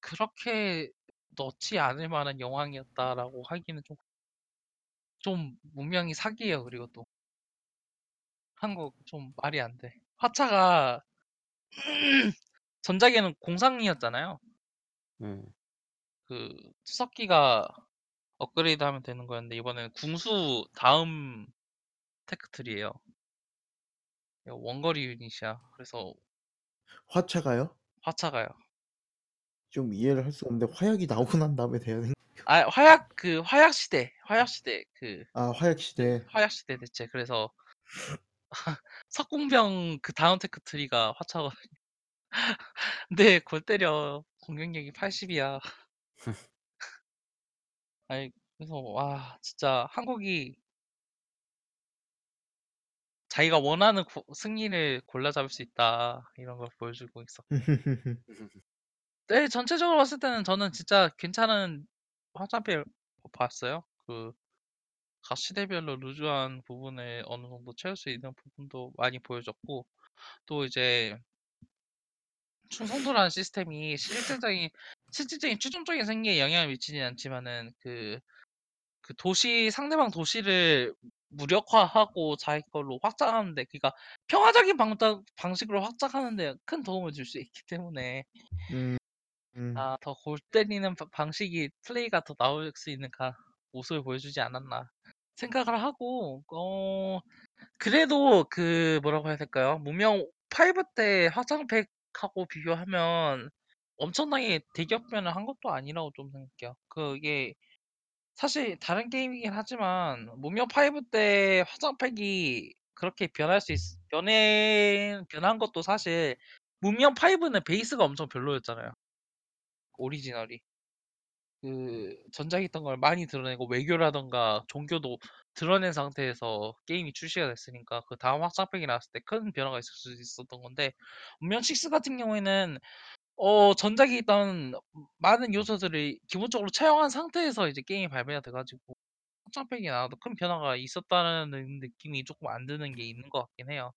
S1: 그렇게 넣지 않을 만한 여왕이었다라고 하기는 좀 좀 문명이 사기예요 그리고 또. 한국 좀 말이 안 돼. 화차가 전작에는 공상이었잖아요.
S3: 예.
S1: 그 투석기가 업그레이드하면 되는 거였는데 이번에는 궁수 다음 테크트리예요. 원거리 유닛이야. 그래서
S4: 화차가요?
S1: 화차가요.
S4: 좀 이해를 할 수가 없는데 화약이 나오고 난 다음에 돼야 되는
S1: 아 화약 그 화약 시대 화약 시대 그
S4: 아 화약 시대.
S1: 화약 시대 대체 그래서 석궁병 그 다음 tech tree가 화차거든요. 근데 골 때려 공격력이 80이야. 아니 그래서 와 진짜 한국이 자기가 원하는 고- 승리를 골라 잡을 수 있다 이런 걸 보여주고 있어. 네 전체적으로 봤을 때는 저는 진짜 괜찮은 확장팩 봤어요. 그 가시대별로 루즈한 부분을 어느 정도 채울 수 있는 부분도 많이 보여줬고 또 이제 충성도라는 시스템이 실질적인 실질적인 최종적인 생계에 영향을 미치진 않지만은 그 그 도시 상대방 도시를 무력화하고 자기 걸로 확장하는 데 그러니까 평화적인 방 방식으로 확장하는 데 큰 도움을 줄 수 있기 때문에
S4: 음. 음.
S1: 아 더 골 때리는 바 방식이 플레이가 더 나올 수 있는 가 모습을 보여주지 않았나 생각을 하고 어 그래도 그 뭐라고 해야 될까요? 문명 5때 확장팩하고 비교하면 엄청나게 대격변을 한 것도 아니라고 좀 생각해요. 그게 사실 다른 게임이긴 하지만 문명 5때 확장팩이 그렇게 변할 수 있 변해 변한 것도 사실 문명 5 는 베이스가 엄청 별로였잖아요. 오리지널이. 그 전작에 있던 걸 많이 드러내고 외교라든가 종교도 드러낸 상태에서 게임이 출시가 됐으니까 그 다음 확장팩이 나왔을 때 큰 변화가 있을 수 있었던 건데 운명 6 같은 경우에는 어 전작에 있던 많은 요소들을 기본적으로 차용한 상태에서 이제 게임이 발매가 돼 가지고 확장팩이 나와도 큰 변화가 있었다는 느낌이 쪼끔 안 드는 게 있는 것 같긴 해요.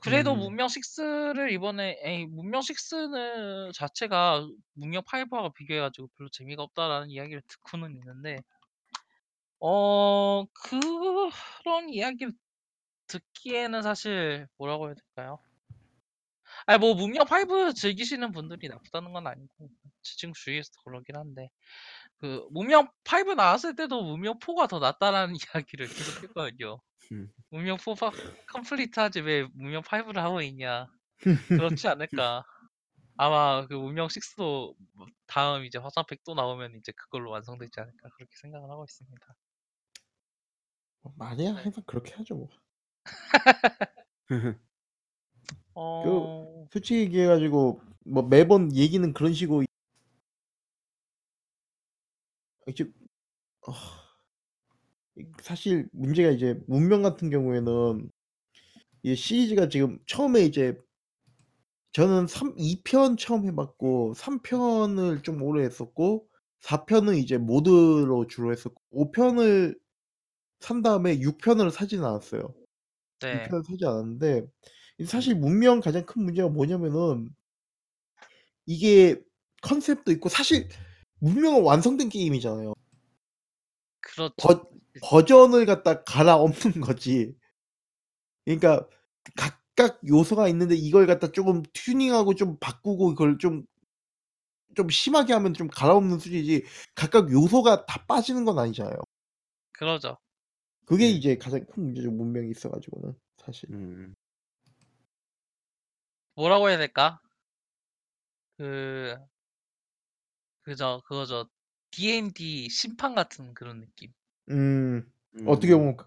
S1: 그래도
S4: 음.
S1: 문명 6를 이번에 에이 문명 6는 자체가 문명 5하고 비교해 가지고 별로 재미가 없다라는 이야기를 듣고는 있는데 어 그런 이야기를 듣기에는 사실 뭐라고 해야 될까요? 아니 뭐 문명 5 즐기시는 분들이 나쁘다는 건 아니고 지금 주위에서 그러긴 한데 그 문명 5 나왔을 때도 문명 4가 더 낫다라는 이야기를 계속 했거든요.
S3: 음.
S1: 문명 4파 컴플리트하지 왜 문명 5를 하고 있냐. 그렇지 않을까. 아마 그 문명 6도 뭐 다음 이제 확장팩 또 나오면 이제 그걸로 완성되지 않을까 그렇게 생각을 하고 있습니다.
S4: 뭐 말이야
S1: 네.
S4: 항상 그렇게 하죠 뭐. 그
S1: 어
S4: 솔직히 얘기해 가지고 뭐 매번 얘기는 그런 식으로 이제 어이 사실 문제가 이제 문명 같은 경우에는 이 시리즈가 지금 처음에 이제 저는 3 2편 처음 해 봤고 3 편을 좀 오래 했었고 4 편은 이제 모드로 주로 했었고 5 편을 산 다음에 6 편을 사지는 않았어요. 6
S1: 네.
S4: 편을 사지 않았는데 이 사실 문명 가장 큰 문제가 뭐냐면은 이게 컨셉도 있고 사실 문명은 완성된 게임이잖아요.
S1: 그렇죠.
S4: 버 버전을 갖다 갈아엎는 거지. 그러니까 각각 요소가 있는데 이걸 갖다 쪼금 튜닝하고 좀 바꾸고 이걸 좀 좀 심하게 하면 좀 갈아엎는 수준이지 각각 요소가 다 빠지는 건 아니잖아요.
S1: 그러죠.
S4: 그게
S3: 네.
S4: 이제 가장 큰 문제죠, 문명이 있어 가지고는 사실.
S3: 음.
S1: 뭐라고 해야 될까? 그 그저 그거죠. D&D 심판 같은 그런 느낌.
S4: 음. 어떻게
S3: 음.
S4: 보면 그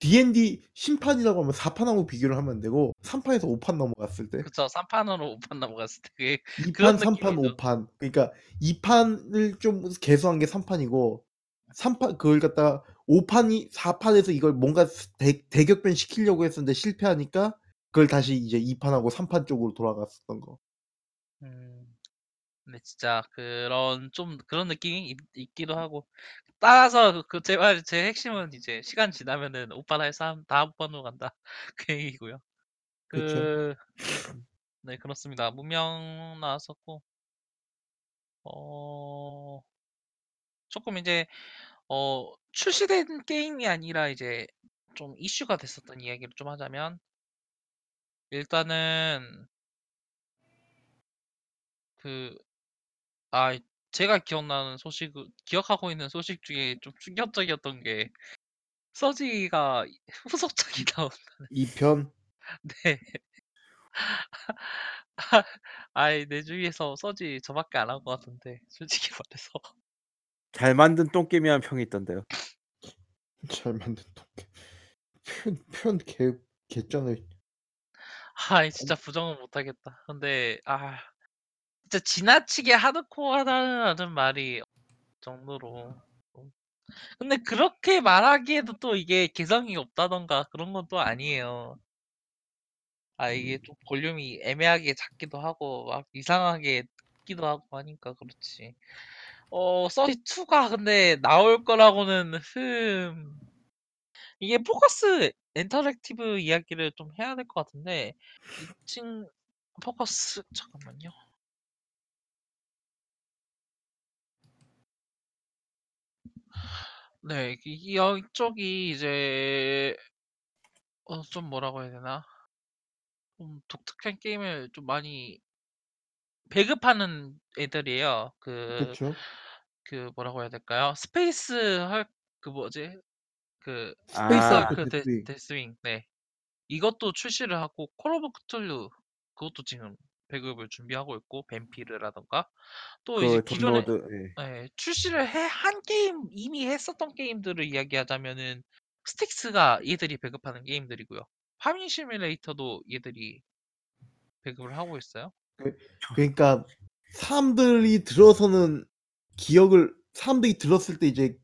S4: D&D 심판이라고 하면 4 판하고 비교를 하면 안 되고 3 판에서 5판 넘어갔을 때
S1: 그쵸. 3 판으로 5판 넘어갔을 때 그게
S4: 2
S1: 그런
S4: 판, 3 판,
S1: 느낌이죠.
S4: 5 판. 그러니까 2 판을 좀 개수한 게 3 판이고 3판 그걸 갖다가 5 판이 4 판에서 이걸 뭔가 스대 대격변 시키려고 했었는데 실패하니까 그걸 다시 이제 2 판하고 3판 쪽으로 돌아갔었던 거.
S1: 음. 근데 진짜 그런 좀 그런 느낌이 있 있기도 하고 따라서 그그제 핵심은 이제 시간 지나면은 5판 할 사람 다5 판으로 간다 그 얘기고요.
S4: 그쵸.
S1: 그네 그렇습니다. 문명 나왔었고 어 쪼끔 이제 어 출시된 게임이 아니라 이제 좀 이슈가 됐었던 이야기를 좀 하자면 일단은 그 아 제가 기억나는 소식 기억하고 있는 소식 중에 좀 충격적이었던 게 서지가 후속작이 나온다는
S4: 2 편.
S1: 네. 아이 내 주위에서 서지 저밖에 안 한 것 같은데 솔직히 말해서
S3: 잘 만든 똥게임이라는 평이 있던데요.
S4: 잘 만든 똥개. 편편 개 개쩌네.
S1: 아이 진짜 부정은 못 하겠다. 근데 아 진짜 지나치게 하드코어하다는 말이 정도로 좀 근데 그렇게 말하기에도 또 이게 개성이 없다던가 그런 건 또 아니에요. 아 이게
S4: 음.
S1: 좀 볼륨이 애매하게 작기도 하고 막 이상하게 있기도 하고 하니까 그렇지. 어 서지 2가 근데 나올 거라고는 흠. 이게 Focus Interactive 이야기를 좀 해야 될 것 같은데 이친 포커스 잠깐만요. 네, 이 이쪽이 이제 어 좀 뭐라고 해야 되나? 좀 독특한 게임을 좀 많이 배급하는 애들이에요. 그
S4: 그쵸.
S1: 그 뭐라고 해야 될까요? Space Hulk 그 뭐지? 그
S4: Space
S3: 아.
S4: Hulk
S1: Dea- Deathwing. Deathwing. 네. 이것도 출시를 하고 Call of Cthulhu 그것도 지금 배급을 준비하고 있고 Vampyr라든가 또 이제
S3: 그
S1: 기존에
S3: 돈노드 예.
S1: 예, 출시를 해 한 게임 이미 했었던 게임들을 이야기하자면은 스틱스가 얘들이 배급하는 게임들이고요. 파밍 시뮬레이터도 얘들이 배급을 하고 있어요.
S4: 그러니까 사람들이 들어서는 기억을 사람들이 들었을 때 이제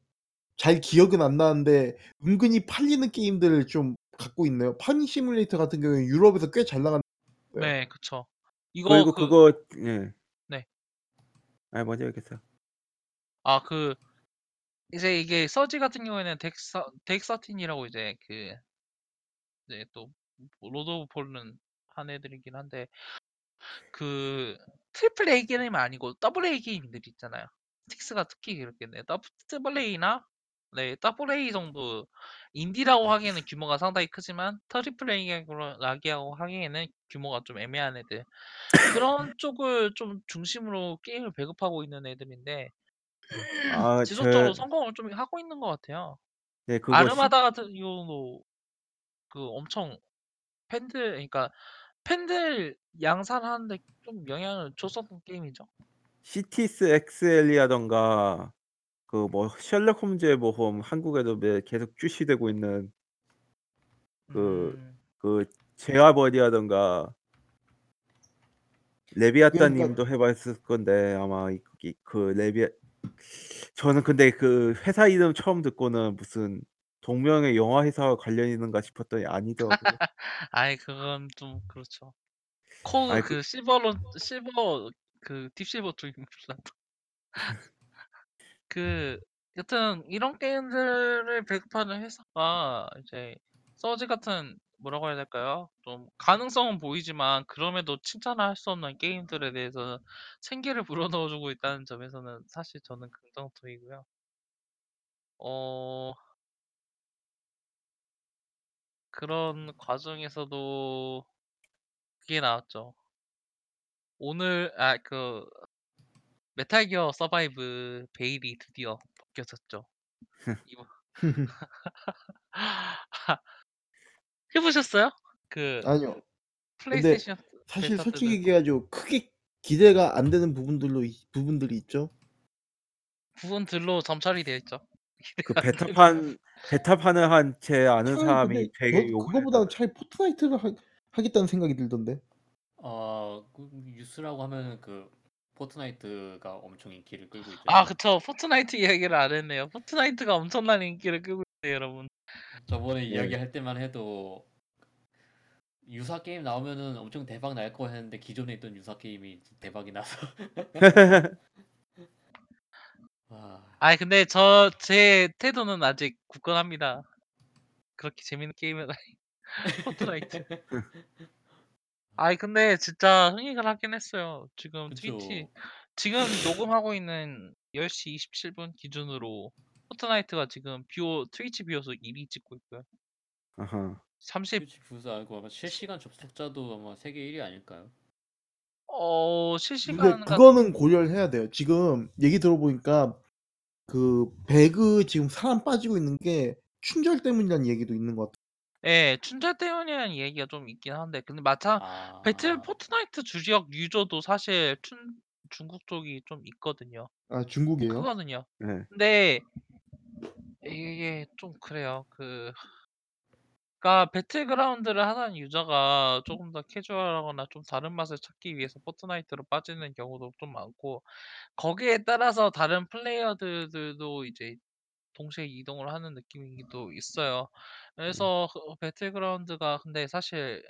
S4: 잘 기억은 안 나는데 은근히 팔리는 게임들을 좀 갖고 있네요. 파밍 시뮬레이터 같은 경우에 유럽에서 꽤 잘 나간 네.
S1: 네, 그쵸. 이거
S3: 그리고
S1: 그
S3: 그거 예.
S1: 네.
S3: 아 먼저 얘기했어요.
S1: 아, 그 이제 이게 서지 같은 경우에는 Deck Deck13이라고 이제 그 이제 또 Lord of Fallen 한 애들이긴 한데 그 triple A 게임 아니고 double A 게임들 있잖아요. 스틱스가 특히 그렇겠네요. double A나 네, double A 정도 인디라고 하기에는 규모가 상당히 크지만 triple A라고 하기에는 규모가 좀 애매한 애들. 그런 쪽을 좀 중심으로 게임을 배급하고 있는 애들인데
S3: 아,
S1: 지속적으로
S3: 저
S1: 성공을 좀 하고 있는 것 같아요.
S3: 네, 그거 시,
S1: 아르마다 같은 경우도 그 엄청 팬들 그러니까 팬들 양산하는데 좀 영향을 줬었던 게임이죠.
S3: 시티스 엑스엘리라던가 그 뭐 셜록 홈즈의 모험 한국에도 매- 계속 출시되고 있는 그
S1: 음,
S3: 그 제아버디라던가 레비아따
S4: 그러니까
S3: 님도 해 봤을 건데 아마 이, 이- 그 레비아 저는 근데 그 회사 이름 처음 듣고는 무슨 동명의 영화 회사와 관련 있는가 싶었더니 아니더라고요.
S1: 아이 그건 좀 그렇죠. 코그 그그 실버로 실버 그 딥실버 쪽입니다. 그 여튼 이런 게임들을 배급하는 회사가 이제 서지 같은 뭐라고 해야 될까요? 좀 가능성은 보이지만 그럼에도 칭찬을 할수 없는 게임들에 대해서는 생기를 불어넣어주고 있다는 점에서는 사실 저는 긍정적이고요. 어 그런 과정에서도 그게 나왔죠. 오늘 아 그 메탈 기어 서바이브 베일이 드디어 벗겨졌죠. 이번 해보셨어요? 그
S4: 아니요.
S1: 플레이스테이션
S4: 사실 솔직히 얘기해가지고 크게 기대가 안 되는 부분들로 이- 부분들이 있죠.
S1: 부분들로 점철이 되어 있죠.
S3: 그 베타판 베타판을 한 제 아는
S4: 차라리
S3: 사람이
S4: 근데
S3: 되게
S4: 저
S3: 욕을
S4: 그거보다는. 차라리 포트나이트를 하, 하겠다는 생각이 들던데.
S2: 어, 그 뉴스라고 하면은 그 포트나이트가 엄청 인기를 끌고 있죠.
S1: 아 그쵸 포트나이트 이야기를 안 했네요. 포트나이트가 엄청난 인기를 끌고 있어요 여러분.
S2: 저번에
S4: 네.
S2: 이야기할 때만 해도 유사 게임 나오면은 엄청 대박 날 거 했는데 기존에 있던 유사 게임이 대박이 나서 와,
S1: 아니 근데 저 제 태도는 아직 굳건합니다. 그렇게 재밌는 게임은 아니 포트나이트. 아니 근데 진짜 흥행을 하긴 했어요. 지금 트위치
S2: 그쵸.
S1: 지금 녹음하고 있는 10시 27분 기준으로 포트나이트가 지금 viewer 트위치 viewer수 1위 찍고 있고요.
S3: 아하.
S1: 30
S2: 트위치 부스 알고 아마 실시간 접속자도 아마 세계 1위 아닐까요?
S1: 어
S4: 근데
S1: 실시간 같
S4: 그거는 고려를 해야 돼요. 지금 얘기 들어보니까 그 배그 지금 사람 빠지고 있는 게 춘절 때문이라는 얘기도 있는 것 같아요.
S1: 예, 춘절 때문이라는 얘기가 좀 있긴 한데 근데 마찬 배틀
S2: 아,
S1: 포트나이트 주지역 유저도 사실 춘 중국 쪽이 좀 있거든요.
S4: 아 중국이에요?
S1: 크거든요.
S3: 네.
S1: 근데 이게 좀 그래요. 그 그러니까 배틀그라운드를 하는 유저가 조금 더 캐주얼하거나 좀 다른 맛을 찾기 위해서 포트나이트로 빠지는 경우도 좀 많고 거기에 따라서 다른 플레이어들도 이제 동시에 이동을 하는 느낌이기도 있어요. 그래서 그 배틀그라운드가 근데 사실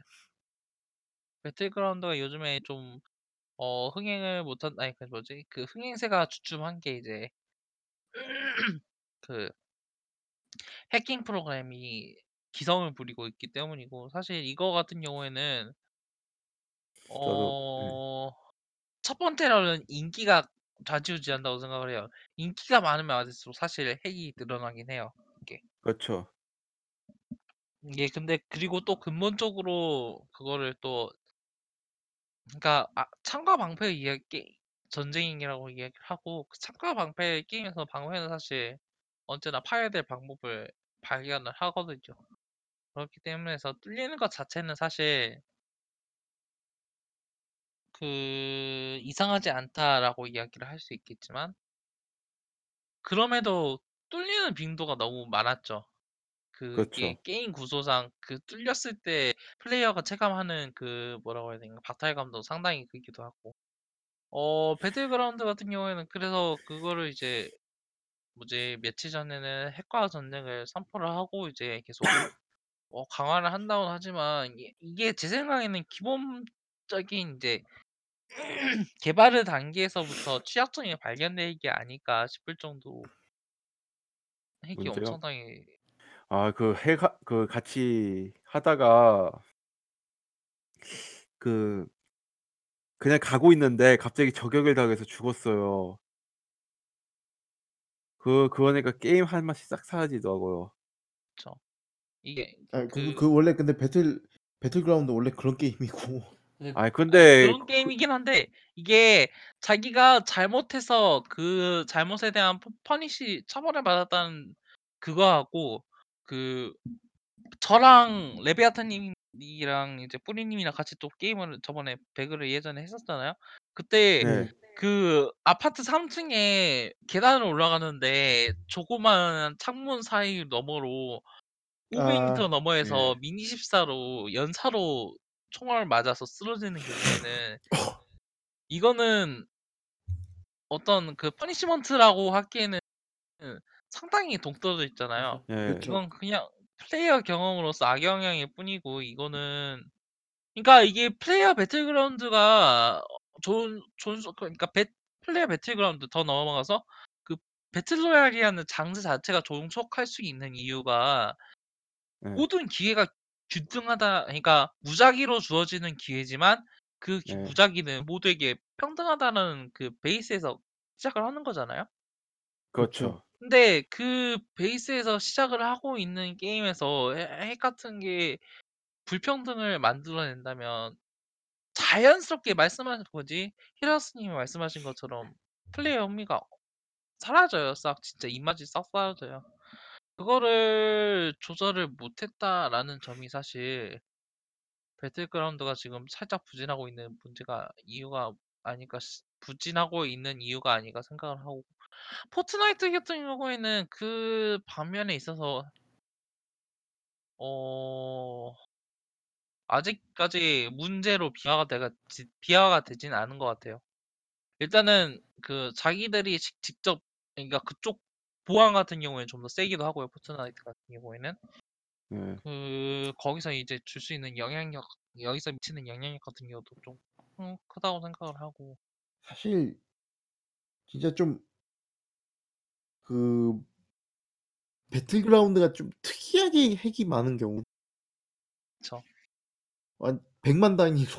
S1: 배틀그라운드가 요즘에 좀 어 흥행을 못한 아니 그 뭐지 그 흥행세가 주춤한 게 이제 그 해킹 프로그램이 기성을 부리고 있기 때문이고 사실 이거 같은 경우에는
S3: 저도 네.
S1: 어첫 번째로는 인기가 좌지우지한다고 생각을 해요. 인기가 많으면 많을수록 사실 핵이 늘어나긴 해요. 이게.
S3: 그렇죠.
S1: 이게 근데 그리고 또 근본적으로 그거를 또 그러니까 아 창과 방패의 이야기 전쟁이라고 이야기를 하고 그 창과 방패 게임에서 방패는 사실 언제나 파괴될 방법을 발견을 하거든요. 그렇기 때문에서 뚫리는 것 자체는 사실 그 이상하지 않다라고 이야기를 할 수 있겠지만 그럼에도 뚫리는 빈도가 너무 많았죠. 그게
S3: 그렇죠.
S1: 게임 구조상 그 뚫렸을 때 플레이어가 체감하는 그 뭐라고 해야 되나 박탈감도 상당히 크기도 하고 어 배틀그라운드 같은 경우에는 그래서 그거를 이제 뭐지 며칠 전에는 핵과 전쟁을 선포를 하고 이제 계속 어 강화를 한다고는 하지만 이게 이게 제 생각에는 기본적인 이제 개발의 단계에서부터 취약점이 발견된 게 아닐까 싶을 정도로 핵이
S3: 문제요?
S1: 엄청나게
S3: 아그 해가 그 같이 하다가 그 그냥 가고 있는데 갑자기 저격을 당해서 죽었어요. 그 그러니까 게임 할 맛이 싹 사라지더라고요.
S1: 그쵸. 이게
S4: 아, 그,
S1: 그
S4: 그 원래 근데 배틀 배틀그라운드 원래 그런 게임이고.
S2: 근데
S3: 아이
S1: 아니
S3: 근데
S1: 그런
S3: 그
S1: 게임이긴 한데 이게 자기가 잘못해서 그 잘못에 대한 퍼 punish 처벌을 받았다는 그거하고 그 저랑 레비아타 님이랑 이제 뿌리 님이랑 같이 또 게임을 저번에 배그를 예전에 했었잖아요. 그때
S3: 네.
S4: 네.
S1: 그 아파트 3 층에 계단을 올라가는데 조그마한 창문 사이 너머로 500 미터
S4: 아,
S1: 너머에서
S3: 예.
S1: 미니 14로 연사로 총알을 맞아서 쓰러지는 경우에는 이거는 어떤 그 punishment라고 하기에는 상당히 동떨어져 있잖아요.
S2: 그렇죠.
S3: 예.
S4: 그렇죠.
S1: 이건 그냥 플레이어 경험으로서 악영향일 뿐이고 이거는 그러니까 이게 플레이어 배틀그라운드가 좋은 좋은 소 그러니까 배 플레이어 배틀그라운드 더 넘어가서 그 battle royale이라는 장르 자체가 존속할 수 있는 이유가
S3: 예.
S1: 모든 기회가 균등하다 그러니까 무작위로 주어지는 기회지만 그 기
S3: 네.
S1: 무작위는 모두에게 평등하다는 그 베이스에서 시작을 하는 거잖아요.
S4: 그렇죠.
S3: 그렇죠.
S1: 근데 그 베이스에서 시작을 하고 있는 게임에서 핵핵 같은 게 불평등을 만들어낸다면 자연스럽게 말씀하신 뭐지 히라스 님이 말씀하신 것처럼 플레이어 흥미가 사라져요. 싹 진짜 입맛이 싹 사라져요. 그거를 조절을 못했다라는 점이 사실 배틀그라운드가 지금 살짝 부진하고 있는 문제가 이유가 아닐까 시 부진하고 있는 이유가 아닐까 생각을 하고 포트나이트 같은 경우에는 그 방면에 있어서 어 아직까지 문제로 비화가 돼가 지 비화가 되진 않은 것 같아요. 일단은 그 자기들이 직 직접 그러니까 그쪽 보안 같은 경우에는 좀 더 세기도 하고요, 포트나이트 같은 경우에는.
S3: 예.
S1: 그 거기서 이제 줄 수 있는 영향력 여기서 미치는 영향력 같은 경우도 좀 음 크다고 생각을 하고
S4: 사실 진짜 좀 그 배틀그라운드가 좀 특이하게 핵이 많은 경우.
S1: 그쵸.
S4: 한 100만 단위로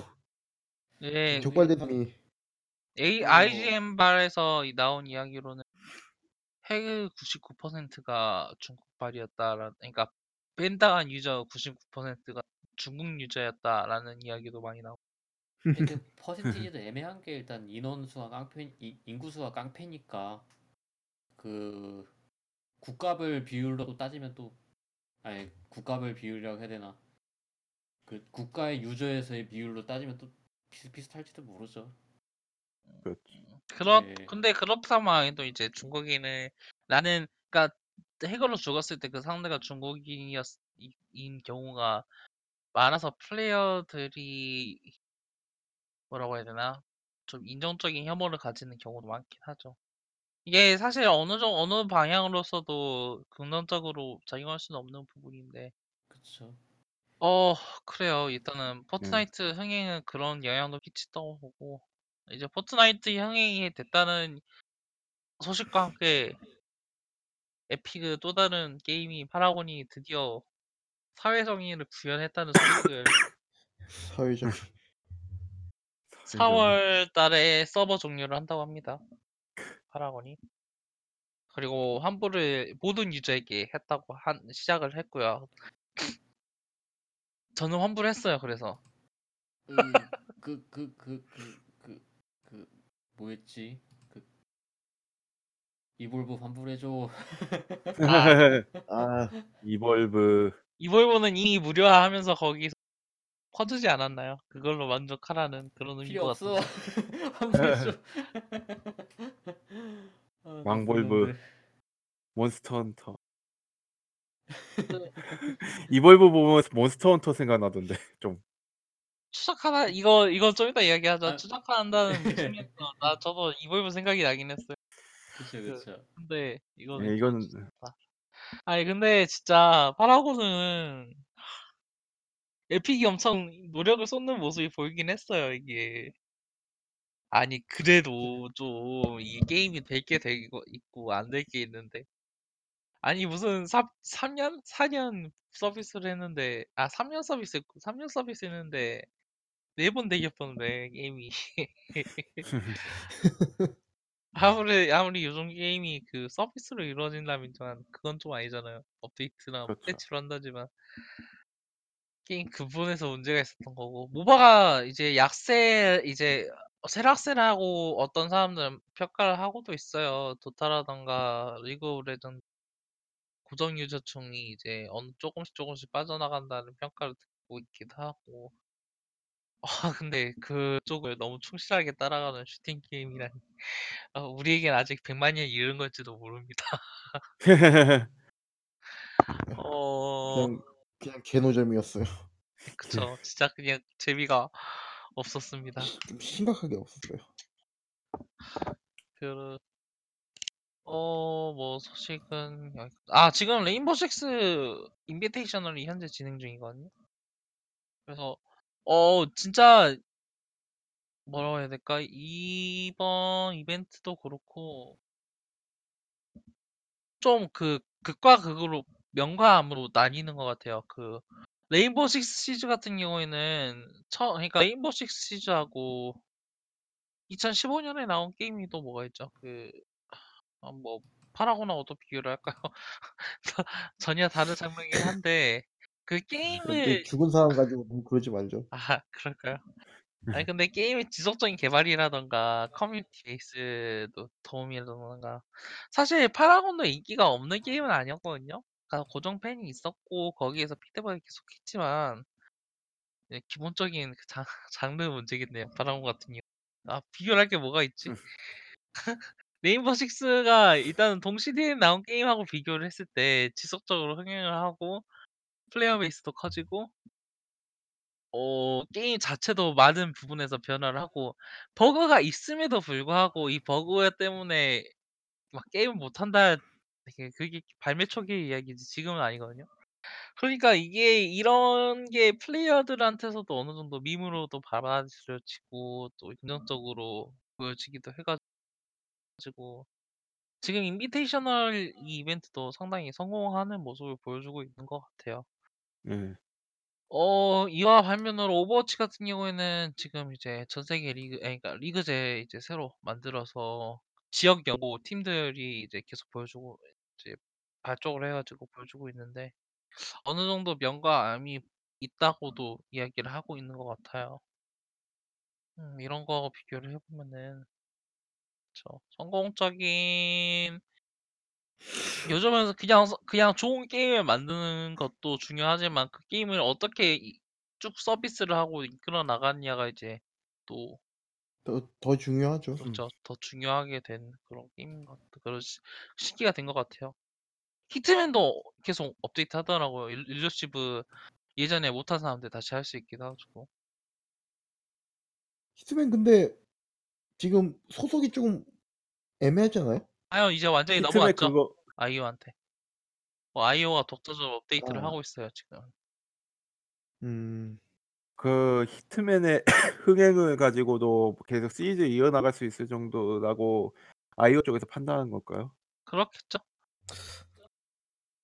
S1: 예.
S4: 적발
S1: 그
S4: 대상이
S1: A
S2: 어.
S1: IGN 발에서 이 나온 이야기로는 핵의 99%가 중국발이었다라 그러니까 밴당한 유저 99%가 중국 유저였다라는 이야기도 많이 나오고
S2: 근데 그 퍼센티지도 애매한 게 일단 인원수가 깡패 이- 인구수가 깡패니까 그 국값을 비율로 따지면 또 아니 국값을 비율이라고 해야 되나 그 국가의 유저에서의 비율로 따지면 또 비슷비슷할지도 모르죠.
S3: 그렇죠.
S1: 그렇
S2: 네.
S1: 근데 그렇다만 해도 이제 중국인을 나는 그러니까 핵으로 죽었을 때 그 상대가 중국인이었 이 인 경우가 많아서 플레이어들이 뭐라고 해야 되나? 좀 인종적인 혐오를 가지는 경우도 많긴 하죠. 이게 사실 어느 정 어느 방향으로서도 긍정적으로 작용할 수는 없는 부분인데
S2: 그쵸.
S1: 어 그래요. 일단은
S3: 예.
S1: 포트나이트 흥행은 그런 영향도 끼친다고 보고 이제 포트나이트 흥행이 됐다는 소식과 함께 에픽의 또 다른 게임이 파라곤이 드디어 사회 정의를 구현했다는 소식을
S4: 사회적
S1: 4월 달에 서버 종료를 한다고 합니다. 파라곤이. 그리고 환불을 모든 유저에게 했다고 한 시작을 했고요. 저는 환불했어요. 그래서
S2: 그 그 그그그그 뭐였지? 그 이볼브 환불해줘.
S4: 아
S3: 이볼브
S1: 이볼브는 이미 무료화하면서 거기서 퍼주지 않았나요? 그걸로 만족하라는 그런 의미
S2: 필요
S1: 것
S2: 없어.
S1: 같은데.
S2: 환불해줘. 아,
S3: 왕볼브.
S2: 놈들.
S3: 몬스터 헌터 이볼브 보면 몬스터 헌터 생각나던데 좀
S1: 추적하나 이거 이거 좀 이따 이야기하자.
S2: 아.
S1: 추적한다는 느낌에서 나 저도 이볼브 생각이 나긴 했어요.
S2: 그쵸 그쵸.
S1: 근데 이거는
S3: 예, 이거는
S1: 아니 근데 진짜 파라곤은 에픽이 엄청 노력을 쏟는 모습이 보이긴 했어요 이게 아니 그래도 좀 이 게임이 될 게 되고 있고 안 될 게 있는데 아니 무슨 3, 3년? 4년 서비스를 했는데 아 3년 서비스 했고 3년 서비스 했는데 네번 대기업던데 게임이. 아무리 아무리 요즘 게임이 그 서비스로 이루어진다면 그건 좀 아니잖아요. 업데이트나
S3: 그렇죠.
S1: 패치로 한다지만. 게임 근본에서 문제가 있었던 거고. MOBA가 이제 약세 이제 쇠락세라고 어떤 사람들은 평가를 하고도 있어요. 도타라던가 리그 오브 레전드 고정 유저층이 이제 어느 조금씩 조금씩 빠져나간다는 평가를 듣고 있기도 하고 아 근데 그쪽을 너무 충실하게 따라가는 슈팅 게임이라니 어, 우리에겐 아직 100만 년 이른 걸지도 모릅니다. 어
S4: 그냥 그냥 개노잼이었어요.
S1: 그쵸 진짜 그냥 재미가 없었습니다.
S4: 좀 심각하게 없었어요.
S1: 그, 어, 뭐, 소식은, 여기- 아, 지금 레인보우 식스 Invitational이 현재 진행 중이거든요. 그래서, 어, 진짜, 뭐라고 해야 될까? 이번 이벤트도 그렇고, 좀 그, 극과 극으로, 명과 암으로 나뉘는 것 같아요. 그, 레인보우 식스 시즈 같은 경우에는, 처, 그러니까 레인보우 식스 시즈하고, 2015년에 나온 게임이 또 뭐가 있죠? 그, 아, 뭐 파라곤하고 또 비교를 할까요? 저- 전혀 다른 장르이긴 한데 그
S4: 근데
S1: 게임을
S4: 죽은 사람 가지고 너무 그러지 말죠.
S1: 아 그럴까요? 아니 근데 게임의 지속적인 개발이라던가 커뮤니티 베이스도 도움이라던가 사실 파라곤도 인기가 없는 게임은 아니었거든요. 그러니까 고정 팬이 있었고 거기에서 피드백을 계속했지만 예, 기본적인 그 장, 장르 문제겠네요. 파라곤 같은 경우. 아 비교를 할게 뭐가 있지? 레인보우 식스가 일단 동시대에 나온 게임하고 비교를 했을 때 지속적으로 흥행을 하고 플레이어 베이스도 커지고 어 게임 자체도 많은 부분에서 변화를 하고 버그가 있음에도 불구하고 이 버그 때문에 막 게임을 못 한다 그게 발매 초기 이야기지 지금은 아니거든요. 그러니까 이게 이런 게 플레이어들한테서도 어느 정도 밈으로도 받아들여지고 또 긍정적으로 보여지기도 해 가지고 지금 Invitational 이 이벤트도 상당히 성공하는 모습을 보여주고 있는 것 같아요.
S3: 예.
S1: 어 이와 반면으로 오버워치 같은 경우에는 지금 이제 전 세계 리그 그러니까 리그제 이제 새로 만들어서 지역 연고 팀들이 이제 계속 보여주고 이제 발족을 해 가지고 보여주고 있는데 어느 정도 명과 암이 있다고도 이야기를 하고 있는 것 같아요. 음 이런 거 비교를 해 보면은 그쵸. 성공적인 요즘은 그냥 서 그냥 좋은 게임을 만드는 것도 중요하지만 그 게임을 어떻게 이 쭉 서비스를 하고 이끌어 나가느냐가 이제 또
S4: 더, 더 중요하죠.
S1: 그렇죠. 더 중요하게 된 그런 게임인 것 같아 그런 시 시기가 된 것 같아요. 히트맨도 계속 업데이트 하더라고요. 일 일루시브 예전에 못한 사람들 다시 할수해 가지고.
S4: 히트맨 근데 지금 소속이 조금 애매하지 않아요?
S1: 아유 이제 완전히 넘어왔죠.
S3: 그거
S1: 아이오한테. 뭐 아이오가 독자적으로 업데이트를
S4: 아.
S1: 하고 있어요 지금.
S4: 음,
S3: 그 히트맨의 흥행을 가지고도 계속 시리즈 이어나갈 수 있을 정도라고 아이오 쪽에서 판단한 걸까요?
S1: 그렇겠죠.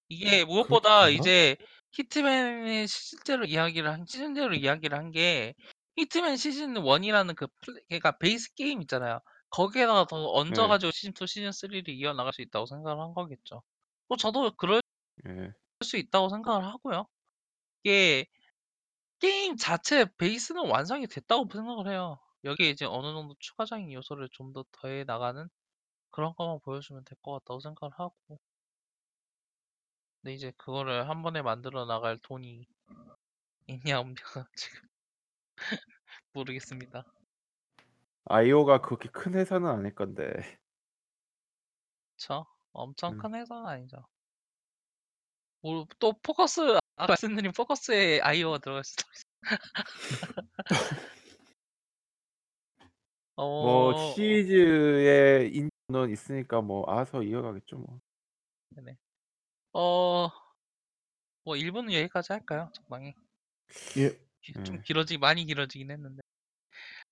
S1: 이게 무엇보다
S4: 않아?
S1: 이제 히트맨의 실제로 이야기를 한 시즌제로 이야기를 한 게 히트맨 시즌 1이라는 그 플레 그러니까 베이스 게임 있잖아요. 거기에다가 더 얹어
S3: 네.
S1: 가지고 시즌 2, 시즌 3 를 이어 나갈 수 있다고 생각을 한 거겠죠. 뭐 저도 그럴
S3: 예.
S1: 수 있다고 생각을 하고요. 이게 게임 자체 베이스는 완성이 됐다고 생각을 해요. 여기에 이제 어느 정도 추가적인 요소를 좀 더 더해 나가는 그런 것만 보여주면 될 것 같다고 생각을 하고. 근데 이제 그거를 한 번에 만들어 나갈 돈이 있냐 없냐가 지금 모르겠습니다.
S3: 아이오가 그렇게 큰 회사는 아닐 건데.
S1: 그쵸? 엄청
S3: 음.
S1: 큰 회사는 아니죠. 뭐 또 포커스 아까 말씀드린 포커스에 아이오가 들어갈 수도 있어.
S3: 뭐
S1: 어.
S3: 시리즈의 인연은 있으니까 뭐 알아서 이어가겠죠 뭐.
S1: 네네. 어. 뭐 1 부는 여기까지 할까요? 적당히.
S4: 예.
S1: 기좀
S3: 예.
S1: 길어지 많이 길어지긴 했는데.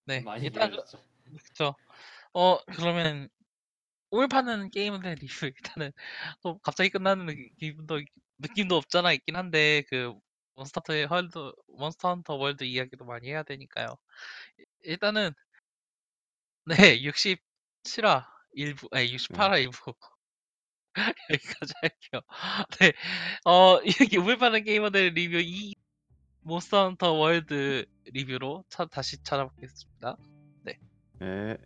S1: 네.
S2: 많이
S1: 일단 그
S2: 길어졌죠.
S1: 그쵸. 어 그러면 오늘 파는 게임들 리뷰 일단은 또 갑자기 끝나는 느 기분도 느낌도 없잖아 있긴 한데 그 몬스터 헌터 월드 몬스터 헌터 월드 이야기도 많이 해야 되니까요. 이 일단은 네 67화 1부 아니
S3: 네.
S1: 68화 1부 여기까지 할게요. 네. 어 이렇게 오늘 파는 게임들 리뷰 2 몬스터 헌터 월드 리뷰로 차 다시 찾아뵙겠습니다. 네.
S3: 예.